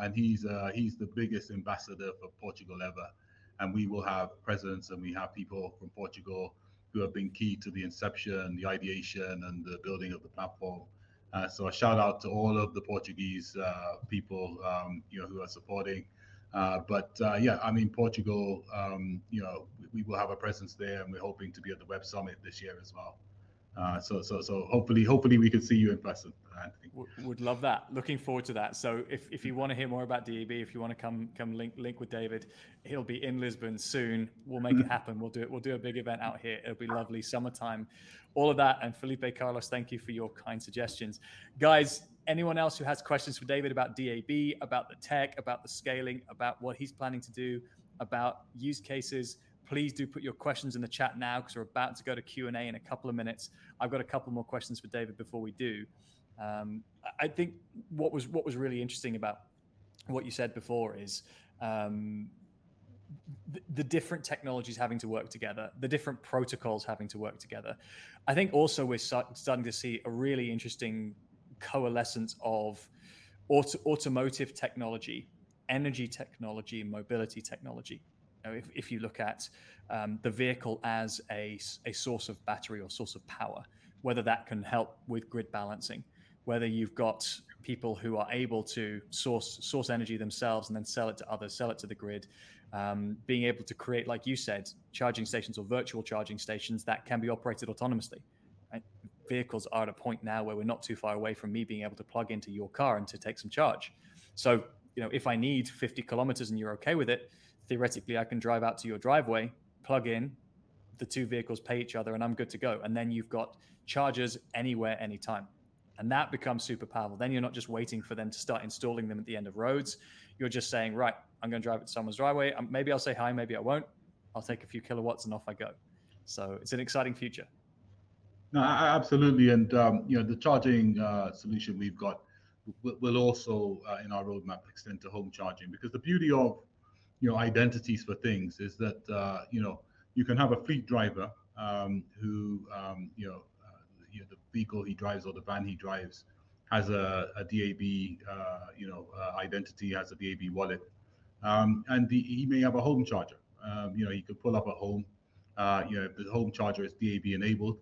and he's uh, he's the biggest ambassador for Portugal ever. And we will have presidents and we have people from Portugal who have been key to the inception, the ideation, and the building of the platform. Uh, so a shout out to all of the Portuguese uh, people, um, you know, who are supporting. Uh, but uh, yeah, I mean, Portugal, um, you know, we, will have a presence there, and we're hoping to be at the Web Summit this year as well. Uh, so, so, so hopefully, hopefully, we can see you in person. Anthony. Would love that. Looking forward to that. So if, if you want to hear more about DAB, if you want to come come link link with David, he'll be in Lisbon soon. We'll make it happen. We'll do it. We'll do a big event out here. It'll be lovely, summertime, all of that. And Felipe Carlos, thank you for your kind suggestions, guys. anyone else who has questions for David about DAB, about the tech, about the scaling, about what he's planning to do, about use cases, please do put your questions in the chat now because we're about to go to Q&A in a couple of minutes. I've got a couple more questions for David before we do. Um, I think what was what was really interesting about what you said before is um, the, the different technologies having to work together, the different protocols having to work together. I think also we're starting to see a really interesting coalescence of auto, automotive technology, energy technology, and mobility technology. Know, if, if you look at um, the vehicle as a, a source of battery or source of power, whether that can help with grid balancing, whether you've got people who are able to source source energy themselves and then sell it to others, sell it to the grid, um, being able to create, like you said, charging stations or virtual charging stations that can be operated autonomously. Right? Vehicles are at a point now where we're not too far away from me being able to plug into your car and to take some charge. So, you know, if I need 50 kilometers and you're okay with it, theoretically, I can drive out to your driveway, plug in, the two vehicles pay each other, and I'm good to go. And then you've got chargers anywhere, anytime. And that becomes super powerful. Then you're not just waiting for them to start installing them at the end of roads. You're just saying, right, I'm going to drive it to someone's driveway. Um, maybe I'll say hi, maybe I won't. I'll take a few kilowatts and off I go. So it's an exciting future. No, absolutely. And, um, you know, the charging uh, solution we've got will also, uh, in our roadmap, extend to home charging because the beauty of, you know, identities for things is that, uh, you know, you can have a fleet driver um, who, um, you know, uh, you know, the vehicle he drives or the van he drives has a, a DAB, uh, you know, uh, identity, has a DAB wallet, um, and the, he may have a home charger. Um, you know, he could pull up a home. Uh, you know, if the home charger is DAB enabled,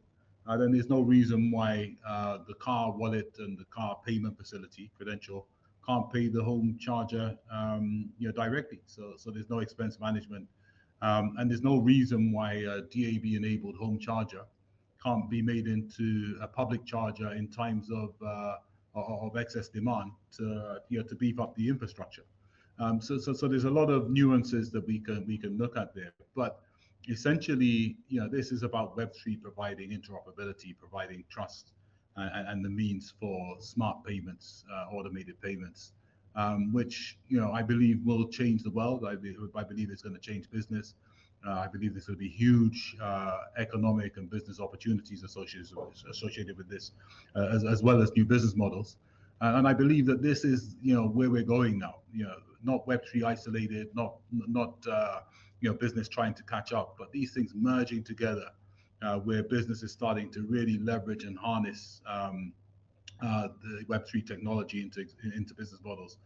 uh, then there's no reason why the car wallet and the car payment facility credential can't pay the home charger, um, you know, directly. So, so there's no expense management, um, and there's no reason why a DAB enabled home charger can't be made into a public charger in times of uh, of excess demand to you know to beef up the infrastructure. Um, so, so, so there's a lot of nuances that we can we can look at there. But essentially, you know, this is about Web3 providing interoperability, providing trust, and, and the means for smart payments, uh, automated payments, um, which you know I believe will change the world. I, I believe it's going to change business. Uh, I believe there's going to be huge uh, economic and business opportunities associated with, associated with this, uh, as, as well as new business models. and I believe that this is, you know, where we're going now. You know, not Web3 isolated, not not uh, you know business trying to catch up, but these things merging together, uh, where business is starting to really leverage and harness um, uh, the Web3 technology into into business models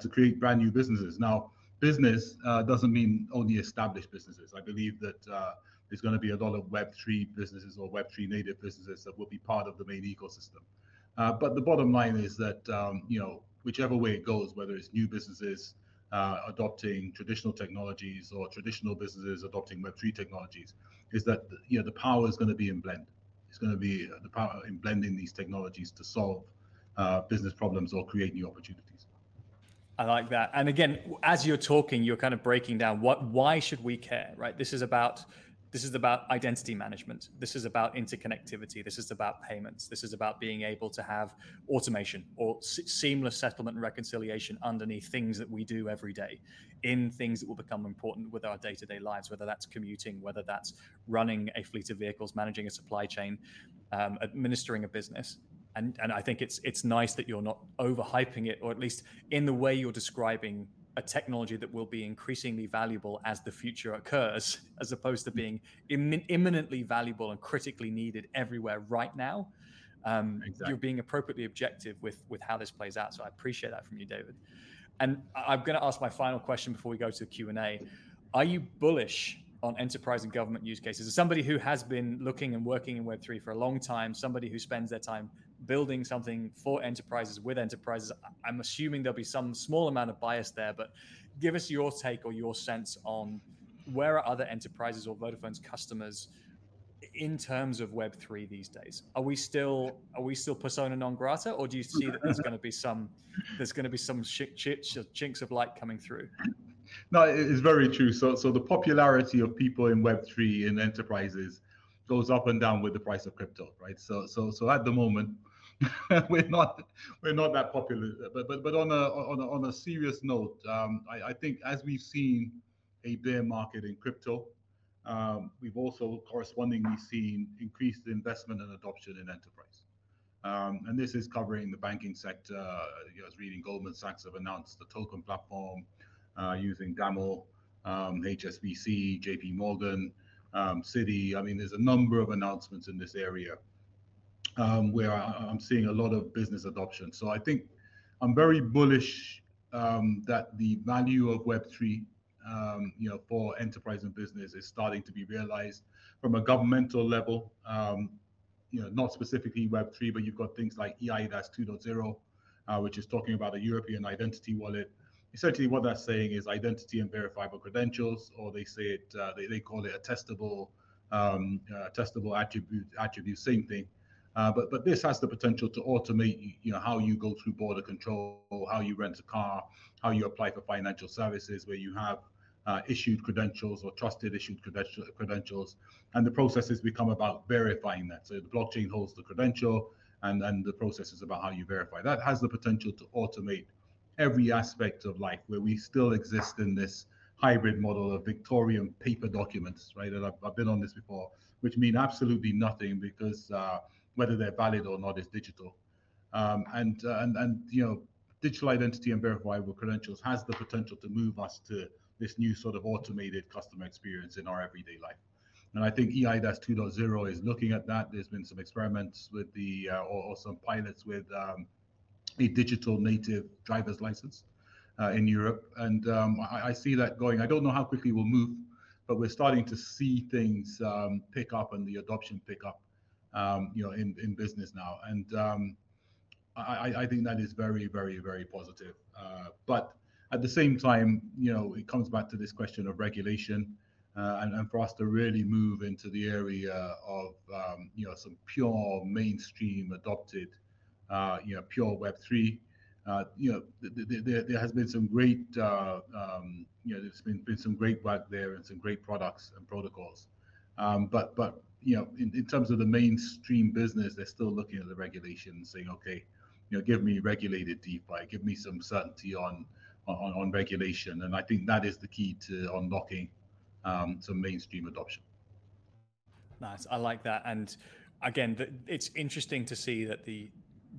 to create brand new businesses. Now business uh, doesn't mean only established businesses. I believe that uh, there's going to be a lot of Web3 businesses or Web3 native businesses that will be part of the main ecosystem. Uh, but the bottom line is that um, you know whichever way it goes, whether it's new businesses uh, adopting traditional technologies or traditional businesses adopting Web3 technologies, is that you know the power is going to be in blend. It's going to be the power in blending these technologies to solve uh, business problems or create new opportunities. I like that. And again, as you're talking, you're kind of breaking down what why should we care, right? This is about this is about identity management. This is about interconnectivity. This is about payments. This is about being able to have automation or seamless settlement and reconciliation underneath things that we do every day in things that will become important with our day-to-day lives, whether that's commuting, whether that's running a fleet of vehicles, managing a supply chain, um, administering a business and and I think it's it's nice that you're not overhyping it, or at least in the way you're describing a technology that will be increasingly valuable as the future occurs, as opposed to being Im- imminently valuable and critically needed everywhere right now. Um, exactly. You're being appropriately objective with with how this plays out. So I appreciate that from you, David. And I'm going to ask my final question before we go to the Q and A. Are you bullish on enterprise and government use cases? As somebody who has been looking and working in Web3 for a long time, somebody who spends their time building something for enterprises with enterprises, I'm assuming there'll be some small amount of bias there, but give us your take or your sense on where are other enterprises or Vodafone's customers in terms of Web three these days? Are we still are we still persona non grata, or do you see that there's going to be some there's going to be some ch- ch- chinks of light coming through? No, it's very true. So so the popularity of people in Web three in enterprises goes up and down with the price of crypto, right? So so so at the moment, we're not we're not that popular. But but but on a on a, on a serious note, um, I, I think as we've seen a bear market in crypto, um, we've also correspondingly seen increased investment and adoption in enterprise. Um, and this is covering the banking sector. I was reading Goldman Sachs have announced the token platform uh, using DAML, um, HSBC, JP Morgan, um, Citi. I mean, there's a number of announcements in this area um, where I, am seeing a lot of business adoption. So I think I'm very bullish um, that the value of Web3 um, you know, for enterprise and business is starting to be realized from a governmental level. Um, you know, not specifically Web3, but you've got things like EIDAS 2.0, uh, which is talking about a European identity wallet. Essentially, what that's saying is identity and verifiable credentials, or they say it, uh, they, they call it a testable, um, uh, testable attribute, attribute, same thing. Uh, but but this has the potential to automate, you know, how you go through border control, how you rent a car, how you apply for financial services, where you have uh, issued credentials or trusted issued credential, credentials. And the processes become about verifying that. So the blockchain holds the credential, and then the process is about how you verify. That has the potential to automate every aspect of life where we still exist in this hybrid model of Victorian paper documents, right? And I've, I've been on this before, which mean absolutely nothing because uh, whether they're valid or not is digital. Um, and, uh, and, and, you know, digital identity and verifiable credentials has the potential to move us to this new sort of automated customer experience in our everyday life. And I think EIDAS 2.0 is looking at that. There's been some experiments with the, uh, or, or, some pilots with um, a digital native driver's license uh, in Europe. And um, I, I, see that going. I don't know how quickly we'll move, but we're starting to see things um, pick up and the adoption pick up, um, you know, in, in business now. And um, I, I, think that is very, very, very positive. Uh, but at the same time, you know, it comes back to this question of regulation. Uh, and, and, for us to really move into the area of um, you know some pure mainstream adopted uh, you know pure Web three. Uh, you know, th- th- there, there has been some great uh, um, you know there's been, been some great work there and some great products and protocols. Um, but but you know in, in terms of the mainstream business, they're still looking at the regulation saying, okay, you know, give me regulated DeFi, give me some certainty on on, on regulation. And I think that is the key to unlocking um, some mainstream adoption. Nice. I like that. And again, the, it's interesting to see that the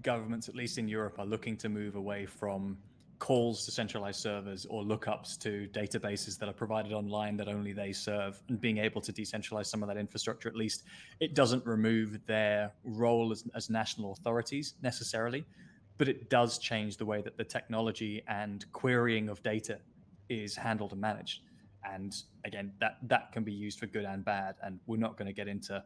governments, at least in Europe, are looking to move away from calls to centralized servers or lookups to databases that are provided online that only they serve and being able to decentralize some of that infrastructure at least it doesn't remove their role as, as national authorities necessarily but it does change the way that the technology and querying of data is handled and managed. And again, that that can be used for good and bad. And we're not going to get into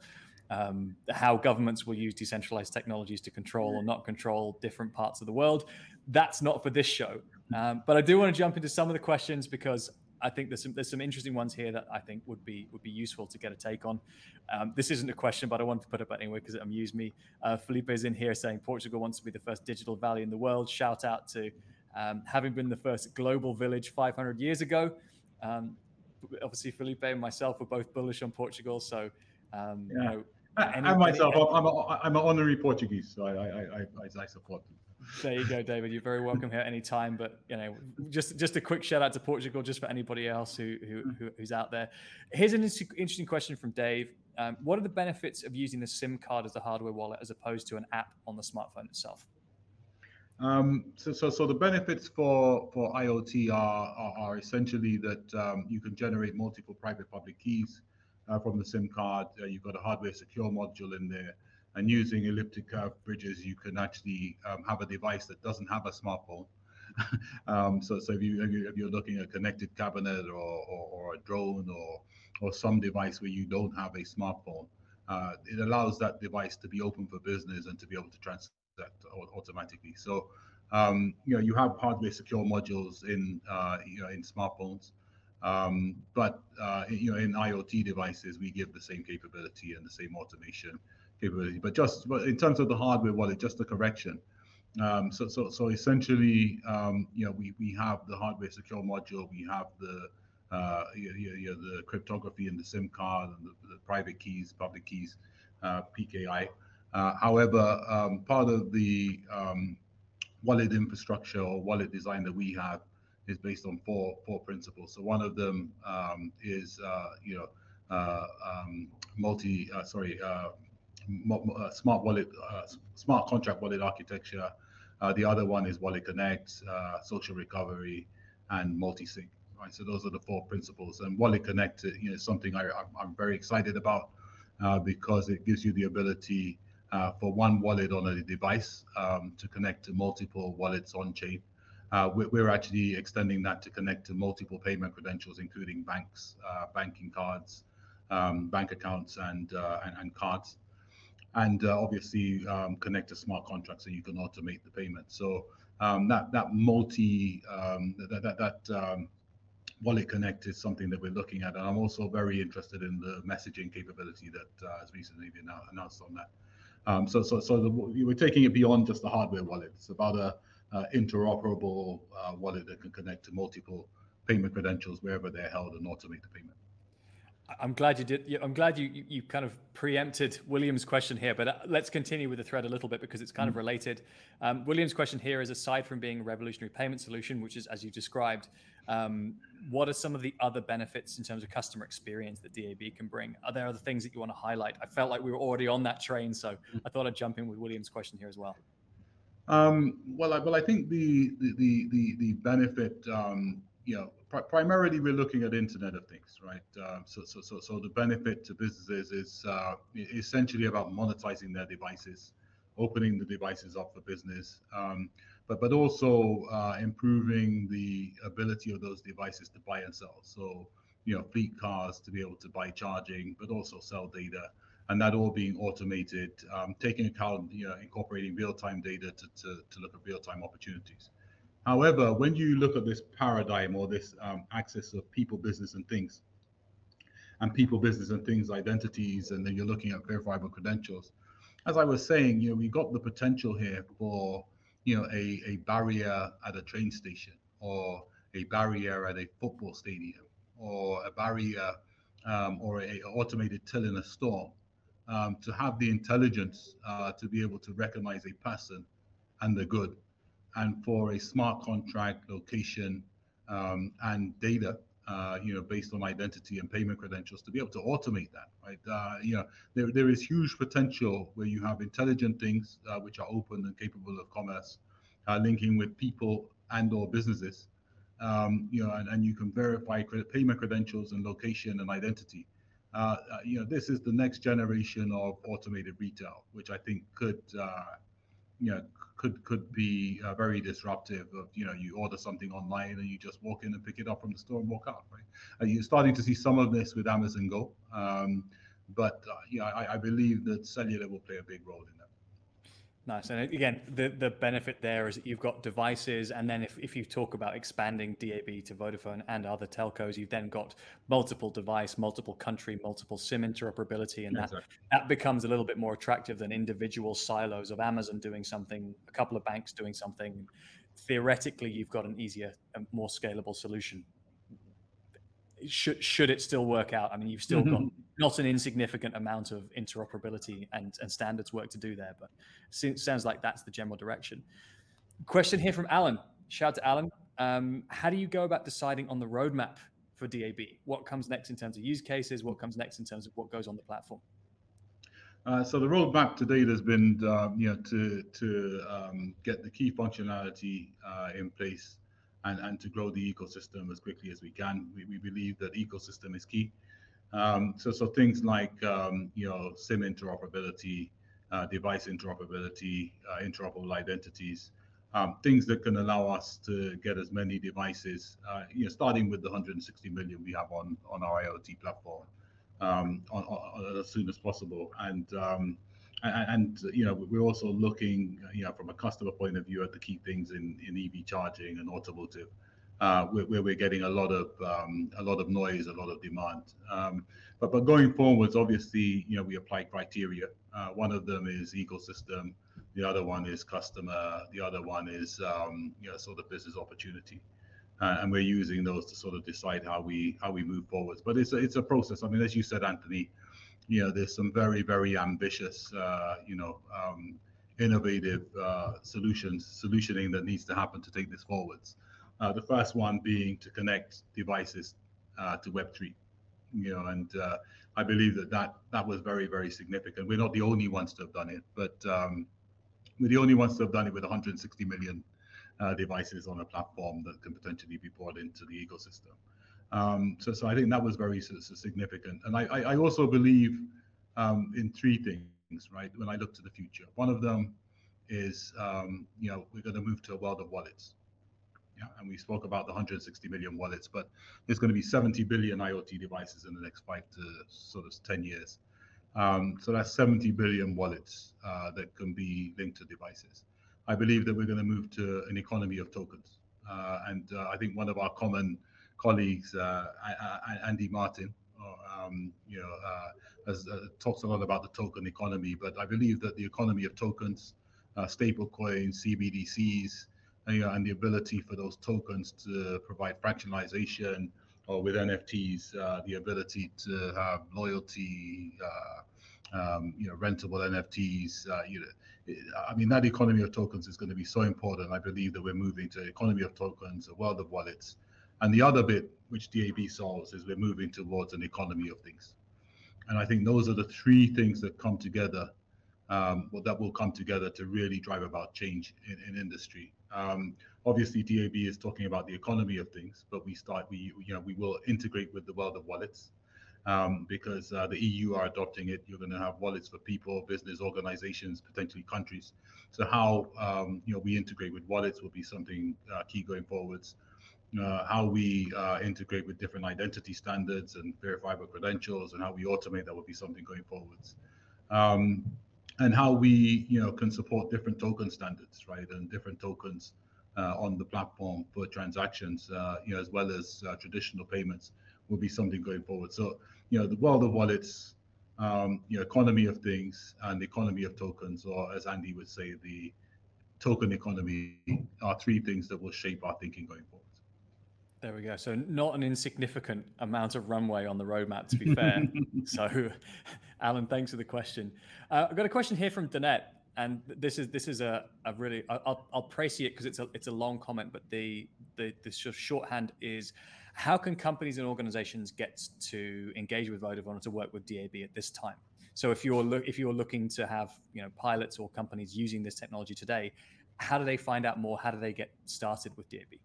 um, how governments will use decentralized technologies to control or not control different parts of the world. That's not for this show. Um, but I do want to jump into some of the questions because I think there's some there's some interesting ones here that I think would be would be useful to get a take on. Um, this isn't a question, but I wanted to put it up anyway because it amused me. Uh, Felipe is in here saying Portugal wants to be the first digital valley in the world. Shout out to um, having been the first global village 500 years ago. Um, obviously, Felipe and myself were both bullish on Portugal, so um, yeah. you know. Any, I myself, any, I'm, a, I'm an honorary Portuguese, so I, I, I, I support them. There you go, David. You're very welcome here anytime. But you know, just just a quick shout out to Portugal, just for anybody else who, who, who who's out there. Here's an interesting question from Dave. Um, what are the benefits of using the SIM card as a hardware wallet as opposed to an app on the smartphone itself? Um, so, so, so the benefits for for IoT are are, are essentially that um, you can generate multiple private public keys uh, from the SIM card. Uh, you've got a hardware secure module in there and using elliptic curve bridges, you can actually um, have a device that doesn't have a smartphone. um, so, so if you if you're looking at a connected cabinet or, or, or, a drone or or some device where you don't have a smartphone, uh, it allows that device to be open for business and to be able to transact automatically. So, um, you know, you have hardware secure modules in uh, you know in smartphones, um, but uh, you know in IoT devices we give the same capability and the same automation capability. But just but in terms of the hardware wallet, just a correction. Um, so, so, so essentially, um, you know, we, we have the hardware secure module, we have the uh, you, you, the cryptography in the SIM card and the, the private keys, public keys, uh, PKI. Uh, however, um, part of the um, wallet infrastructure or wallet design that we have is based on four four principles. So one of them um, is uh, you know uh, um, multi uh, sorry uh, uh, smart wallet smart contract wallet architecture. the other one is Wallet Connect, social recovery, and multisig. Right, so those are the four principles. And Wallet Connect, you know, is something I, I'm very excited about because it gives you the ability for one wallet on a device um, to connect to multiple wallets on chain. Uh, we're, actually extending that to connect to multiple payment credentials, including banks, uh, banking cards, um, bank accounts, and, uh, cards, and obviously um, connect to smart contracts so you can automate the payment. So um, that that multi that that, that Wallet Connect is something that we're looking at, and I'm also very interested in the messaging capability that has recently been announced on that. So, so, so the, we're taking it beyond just the hardware wallet. It's about a interoperable uh, wallet that can connect to multiple payment credentials wherever they're held and automate the payment. I'm glad you did. I'm glad you, you, you kind of preempted William's question here, but uh, let's continue with the thread a little bit because it's kind mm-hmm. of related. Um, William's question here is: aside from being a revolutionary payment solution, which is as you described, um, what are some of the other benefits in terms of customer experience that DAB can bring? Are there other things that you want to highlight? I felt like we were already on that train, so mm-hmm. I thought I'd jump in with William's question here as well. Um, well, I, well, I think the the the the benefit, um, you know, pr- primarily we're looking at Internet of Things, right? Uh, so, so, so, so the benefit to businesses is uh, essentially about monetizing their devices, opening the devices up for business. Um, but but also uh, improving the ability of those devices to buy and sell. So you know, fleet cars to be able to buy charging, but also sell data, and that all being automated, um, taking account, you know, incorporating real-time data to, to, to look at real-time opportunities. However, when you look at this paradigm or this um, of people, business, and things, and people, business, and things identities, and then you're looking at verifiable credentials. As I was saying, you know, we got the potential here for you know, a, a barrier at a train station or a barrier at a football stadium or a barrier um, or a, automated till in a store um, to have the intelligence uh, to be able to recognize a person and the good and for a smart contract location um, and data uh, you know, based on identity and payment credentials to be able to automate that, right? Uh, you know, there, there is huge potential where you have intelligent things uh, which are open and capable of commerce, uh, linking with people and or businesses, um, you know, and, and you can verify credit, payment credentials and location and identity. Uh, uh, you know, this is the next generation of automated retail, which I think could, you know, could could be uh, very disruptive. Of you know, you order something online and you just walk in and pick it up from the store and walk out. Right? Uh, you're starting to see some of this with Amazon Go, um, but uh, you know, I, I, believe that cellular will play a big role in that. Nice. And again, the, the benefit there is that you've got devices. And then if, if you talk about expanding DAB to Vodafone and other telcos, you've then got multiple device, multiple country, multiple SIM interoperability. And that, that becomes a little bit more attractive than individual silos of Amazon doing something, a couple of banks doing something. Theoretically, you've got an easier and more scalable solution should should it still work out? I mean, you've still mm-hmm. got not an insignificant amount of interoperability and, and standards work to do there, but it sounds like that's the general direction. Question here from Alan. Shout out to Alan. Um, how do you go about deciding on the roadmap for DAB? What comes next in terms of use cases? What comes next in terms of what goes on the platform? Uh, so the roadmap to date has been, uh, you know, to to um, get the key functionality uh, in place and, and to grow the ecosystem as quickly as we can. We, we believe that ecosystem is key. Um, so, so things like um, you know SIM interoperability, uh, device interoperability, uh, interoperable identities, um, things that can allow us to get as many devices, uh, you know, starting with the 160 million we have on on our IoT platform, um, on, on, as soon as possible, and um, and, you know we're also looking you know from a customer point of view at the key things in, EV charging and automotive uh, where, we're getting a lot of um, a lot of noise, a lot of demand. Um, but going forwards, obviously, you know, we apply criteria. Uh, one of them is ecosystem. The other one is customer. The other one is um, you know sort of business opportunity. Uh, and we're using those to sort of decide how we how we move forwards. But it's a process. I mean, as you said, Anthony, you know, there's some very, very ambitious, uh, you know, um, innovative uh, solutions, solutioning that needs to happen to take this forwards. Uh, the first one being to connect devices uh, to Web3, you know, and uh, I believe that, that that was very, very significant. We're not the only ones to have done it, but um, we're the only ones to have done it with 160 million uh, devices on a platform that can potentially be brought into the ecosystem. Um, so, so I think that was very significant. And I, I also believe um, in three things, right? When I look to the future, one of them is, um, you know, we're going to move to a world of wallets. Yeah, and we spoke about the 160 million wallets, but there's going to be 70 billion IoT devices in the next five to sort of 10 years. Um, so that's 70 billion wallets uh, that can be linked to devices. I believe that we're going to move to an economy of tokens. Uh, and uh, I think one of our common colleagues, uh, Andy Martin, um, you know, uh, has uh, talks a lot about the token economy. But I believe that the economy of tokens, stable coins, CBDCs, and, and the ability for those tokens to provide fractionalization, or with NFTs, uh, the ability to have loyalty, uh, um, you know, rentable NFTs. Uh, you know, I mean, that economy of tokens is going to be so important. I believe that we're moving to economy of tokens, a world of wallets, and the other bit which DAB solves is we're moving towards an economy of things. And I think those are the three things that come together, um, well, that will come together to really drive about change in, in industry. Um, obviously, DAB is talking about the economy of things, but we start, we you know, we will integrate with the world of wallets um, because uh, the EU are adopting it. You're going to have wallets for people, business organizations, potentially countries. So how um, you know we integrate with wallets will be something uh, key going forwards. Uh, how we uh, integrate with different identity standards and verifiable credentials, and how we automate that will be something going forwards. Um, and how we you know can support different token standards right and different tokens uh, on the platform for transactions uh, you know as well as uh, traditional payments will be something going forward so you know the world of wallets um, you know economy of things and the economy of tokens or as andy would say the token economy are three things that will shape our thinking going forward there we go. So not an insignificant amount of runway on the roadmap, to be fair. so, Alan, thanks for the question. Uh, I've got a question here from Danette, and this is this is a, a really I'll I'll praise it because it's a it's a long comment, but the the the shorthand is how can companies and organizations get to engage with Vodafone or to work with DAB at this time? So if you're look if you're looking to have you know pilots or companies using this technology today, how do they find out more? How do they get started with DAB?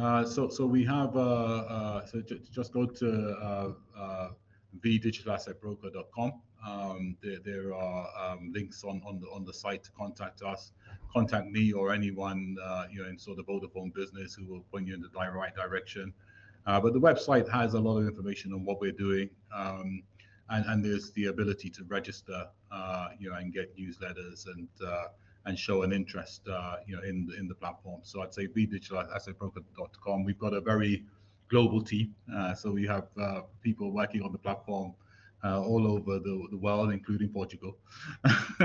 Uh, so, so we have, uh, uh, so just go to uh, vdigitalassetbroker.com. Um, there, there are um, links on, on the on the site to contact us, contact me or anyone uh, you know in sort of Vodafone business who will point you in the right direction. Uh, but the website has a lot of information on what we're doing, um, and, and there's the ability to register, uh, you know, and get newsletters and and show an interest, uh, you know, in in the platform. So I'd say vdigitalassetbroker.com. We've got a very global team, uh, so we have uh, people working on the platform uh, all over the, the world, including Portugal.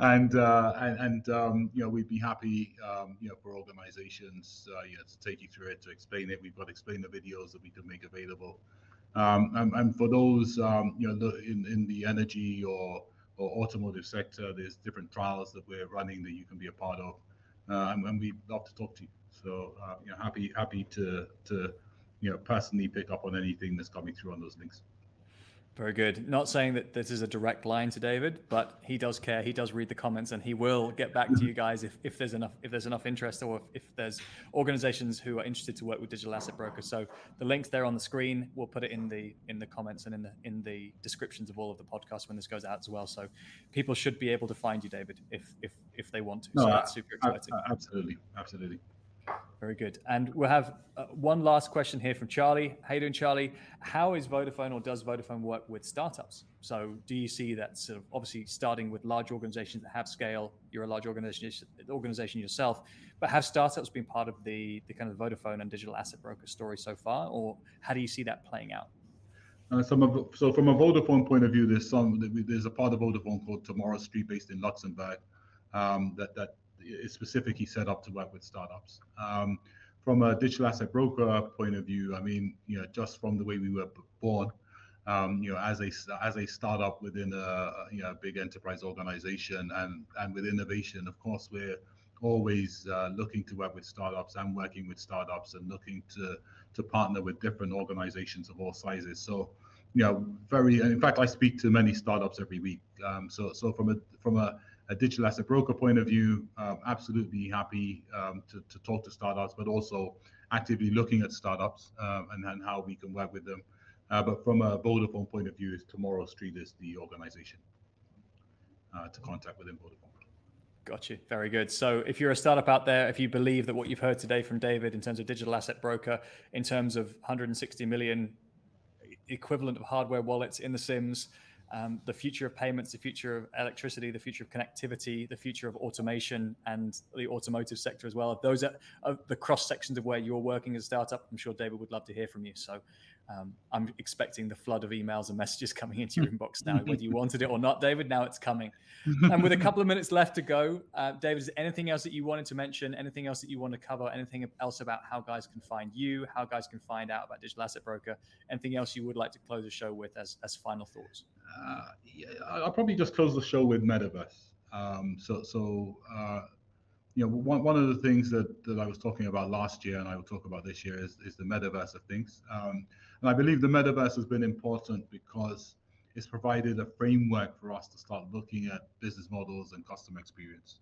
and, uh, and and um, you know we'd be happy um, you know for organizations uh, you know to take you through it to explain it. We've got explainer videos that we can make available. Um, and, and, for those um, you know in in the energy or or automotive sector. There's different trials that we're running that you can be a part of, uh, and, we'd love to talk to you. So uh, you know, happy happy to to you know personally pick up on anything that's coming through on those links. Very good. Not saying that this is a direct line to David, but he does care. He does read the comments, and he will get back to you guys if, if there's enough if there's enough interest, or if, if there's organizations who are interested to work with digital asset brokers. So the links there on the screen. We'll put it in the in the comments and in the in the descriptions of all of the podcasts when this goes out as well. So people should be able to find you, David, if if if they want to. No, so that's super exciting. Absolutely, absolutely. Very good. And we'll have uh, one last question here from Charlie. How you doing, Charlie? How is Vodafone or does Vodafone work with startups? So do you see that sort of obviously starting with large organizations that have scale, you're a large organization, organization yourself, but have startups been part of the, the kind of Vodafone and digital asset broker story so far? Or how do you see that playing out? Uh, some so from a Vodafone point of view, there's some there's a part of Vodafone called Tomorrow Street based in Luxembourg um, that that is specifically set up to work with startups. Um, from a digital asset broker point of view, I mean, you know, just from the way we were born, um, you know, as a as a startup within a you know big enterprise organization and and with innovation, of course, we're always uh, looking to work with startups and working with startups and looking to to partner with different organizations of all sizes. So, you know, very. In fact, I speak to many startups every week. Um, so, so from a from a, a, digital asset broker point of view, um, absolutely happy um, to to talk to startups, but also actively looking at startups um, and and how we can work with them. Uh, but from a Vodafone point of view, is Tomorrow Street is the organization uh, to contact within Vodafone. Got you. Very good. So, if you're a startup out there, if you believe that what you've heard today from David in terms of digital asset broker, in terms of 160 million equivalent of hardware wallets in the Sims, um, the future of payments, the future of electricity, the future of connectivity, the future of automation, and the automotive sector as well. Those are, are the cross sections of where you're working as a startup. I'm sure David would love to hear from you. So, um, I'm expecting the flood of emails and messages coming into your inbox now, whether you wanted it or not, David. Now it's coming. and with a couple of minutes left to go, uh, David, is anything else that you wanted to mention? Anything else that you want to cover? Anything else about how guys can find you? How guys can find out about Digital Asset Broker? Anything else you would like to close the show with as, as final thoughts? Uh, I'll probably just close the show with Metaverse. Um, so, so uh, you know, one, one of the things that, that I was talking about last year and I will talk about this year is, is the metaverse of things. Um, and I believe the metaverse has been important because it's provided a framework for us to start looking at business models and customer experience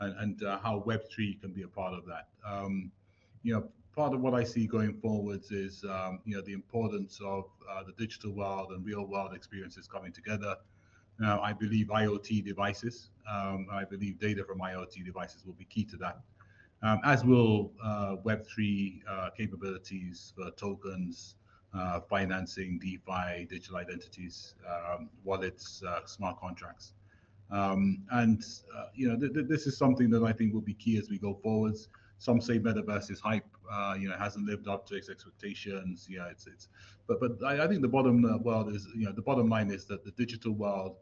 and, and uh, how Web3 can be a part of that. Um, you know, part of what I see going forwards is, um, you know, the importance of uh, the digital world and real world experiences coming together. Now, I believe IoT devices, um, I believe data from IoT devices will be key to that, um, as will uh, Web3 uh, capabilities for tokens, uh, financing, DeFi, digital identities, um, wallets, uh, smart contracts. Um, and uh, you know, th- th- this is something that I think will be key as we go forwards. Some say metaverse is hype. Uh, you know, hasn't lived up to its expectations. Yeah, it's it's. But but I, I think the bottom uh, world is you know the bottom line is that the digital world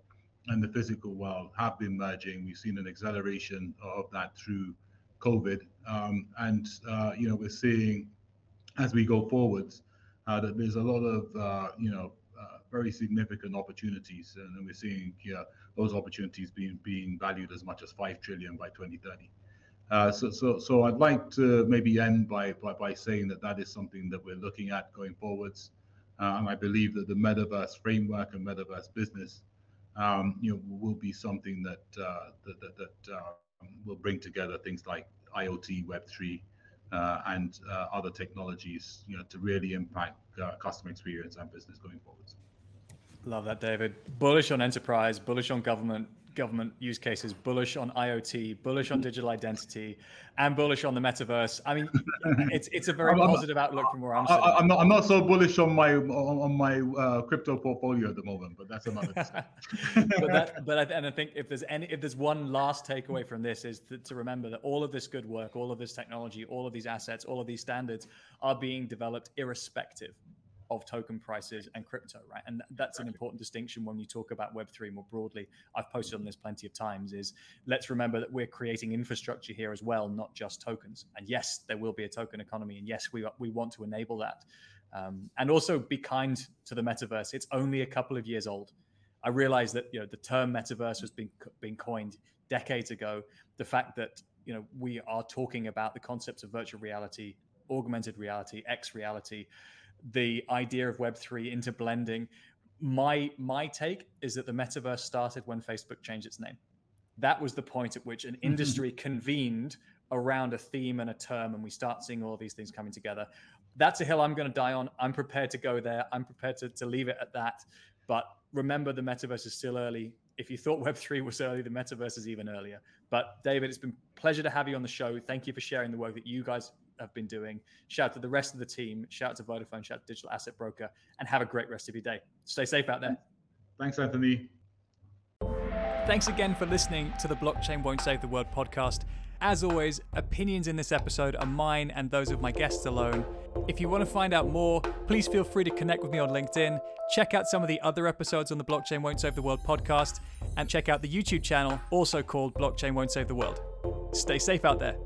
and the physical world have been merging. We've seen an acceleration of that through COVID, um, and uh, you know we're seeing as we go forwards uh, that there's a lot of uh, you know uh, very significant opportunities, and we're seeing here those opportunities being being valued as much as five trillion by 2030. Uh, so, so, so I'd like to maybe end by, by, by saying that that is something that we're looking at going forwards, uh, and I believe that the metaverse framework and metaverse business, um, you know, will be something that uh, that that, that will bring together things like IoT, Web three, uh, and uh, other technologies, you know, to really impact customer experience and business going forwards. Love that, David. Bullish on enterprise, bullish on government, government use cases, bullish on IoT, bullish on digital identity, and bullish on the metaverse. I mean, it's it's a very I'm, positive outlook from where I'm sitting. I'm not I'm not so bullish on my on, my uh, crypto portfolio at the moment, but that's another. but that but I, and I think if there's any if there's one last takeaway from this is to, to remember that all of this good work, all of this technology, all of these assets, all of these standards are being developed irrespective of token prices and crypto, right? And that's an important distinction when you talk about Web3 more broadly. I've posted on this plenty of times is let's remember that we're creating infrastructure here as well, not just tokens. And yes, there will be a token economy. And yes, we, we want to enable that. Um, and also be kind to the metaverse. It's only a couple of years old. I realize that you know the term metaverse has been been coined decades ago. The fact that you know we are talking about the concepts of virtual reality, augmented reality, X reality, the idea of Web3 into blending. My my take is that the metaverse started when Facebook changed its name. That was the point at which an mm-hmm. industry convened around a theme and a term, and we start seeing all these things coming together. That's a hill I'm going to die on. I'm prepared to go there. I'm prepared to, to leave it at that. But remember, the metaverse is still early. If you thought Web3 was early, the metaverse is even earlier. But David, it's been pleasure to have you on the show. Thank you for sharing the work that you guys have been doing. Shout out to the rest of the team. Shout out to Vodafone. Shout out to Digital Asset Broker. And have a great rest of your day. Stay safe out there. Thanks, Anthony. Thanks again for listening to the Blockchain Won't Save the World podcast. As always, opinions in this episode are mine and those of my guests alone. If you want to find out more, please feel free to connect with me on LinkedIn. Check out some of the other episodes on the Blockchain Won't Save the World podcast, and check out the YouTube channel, also called Blockchain Won't Save the World. Stay safe out there.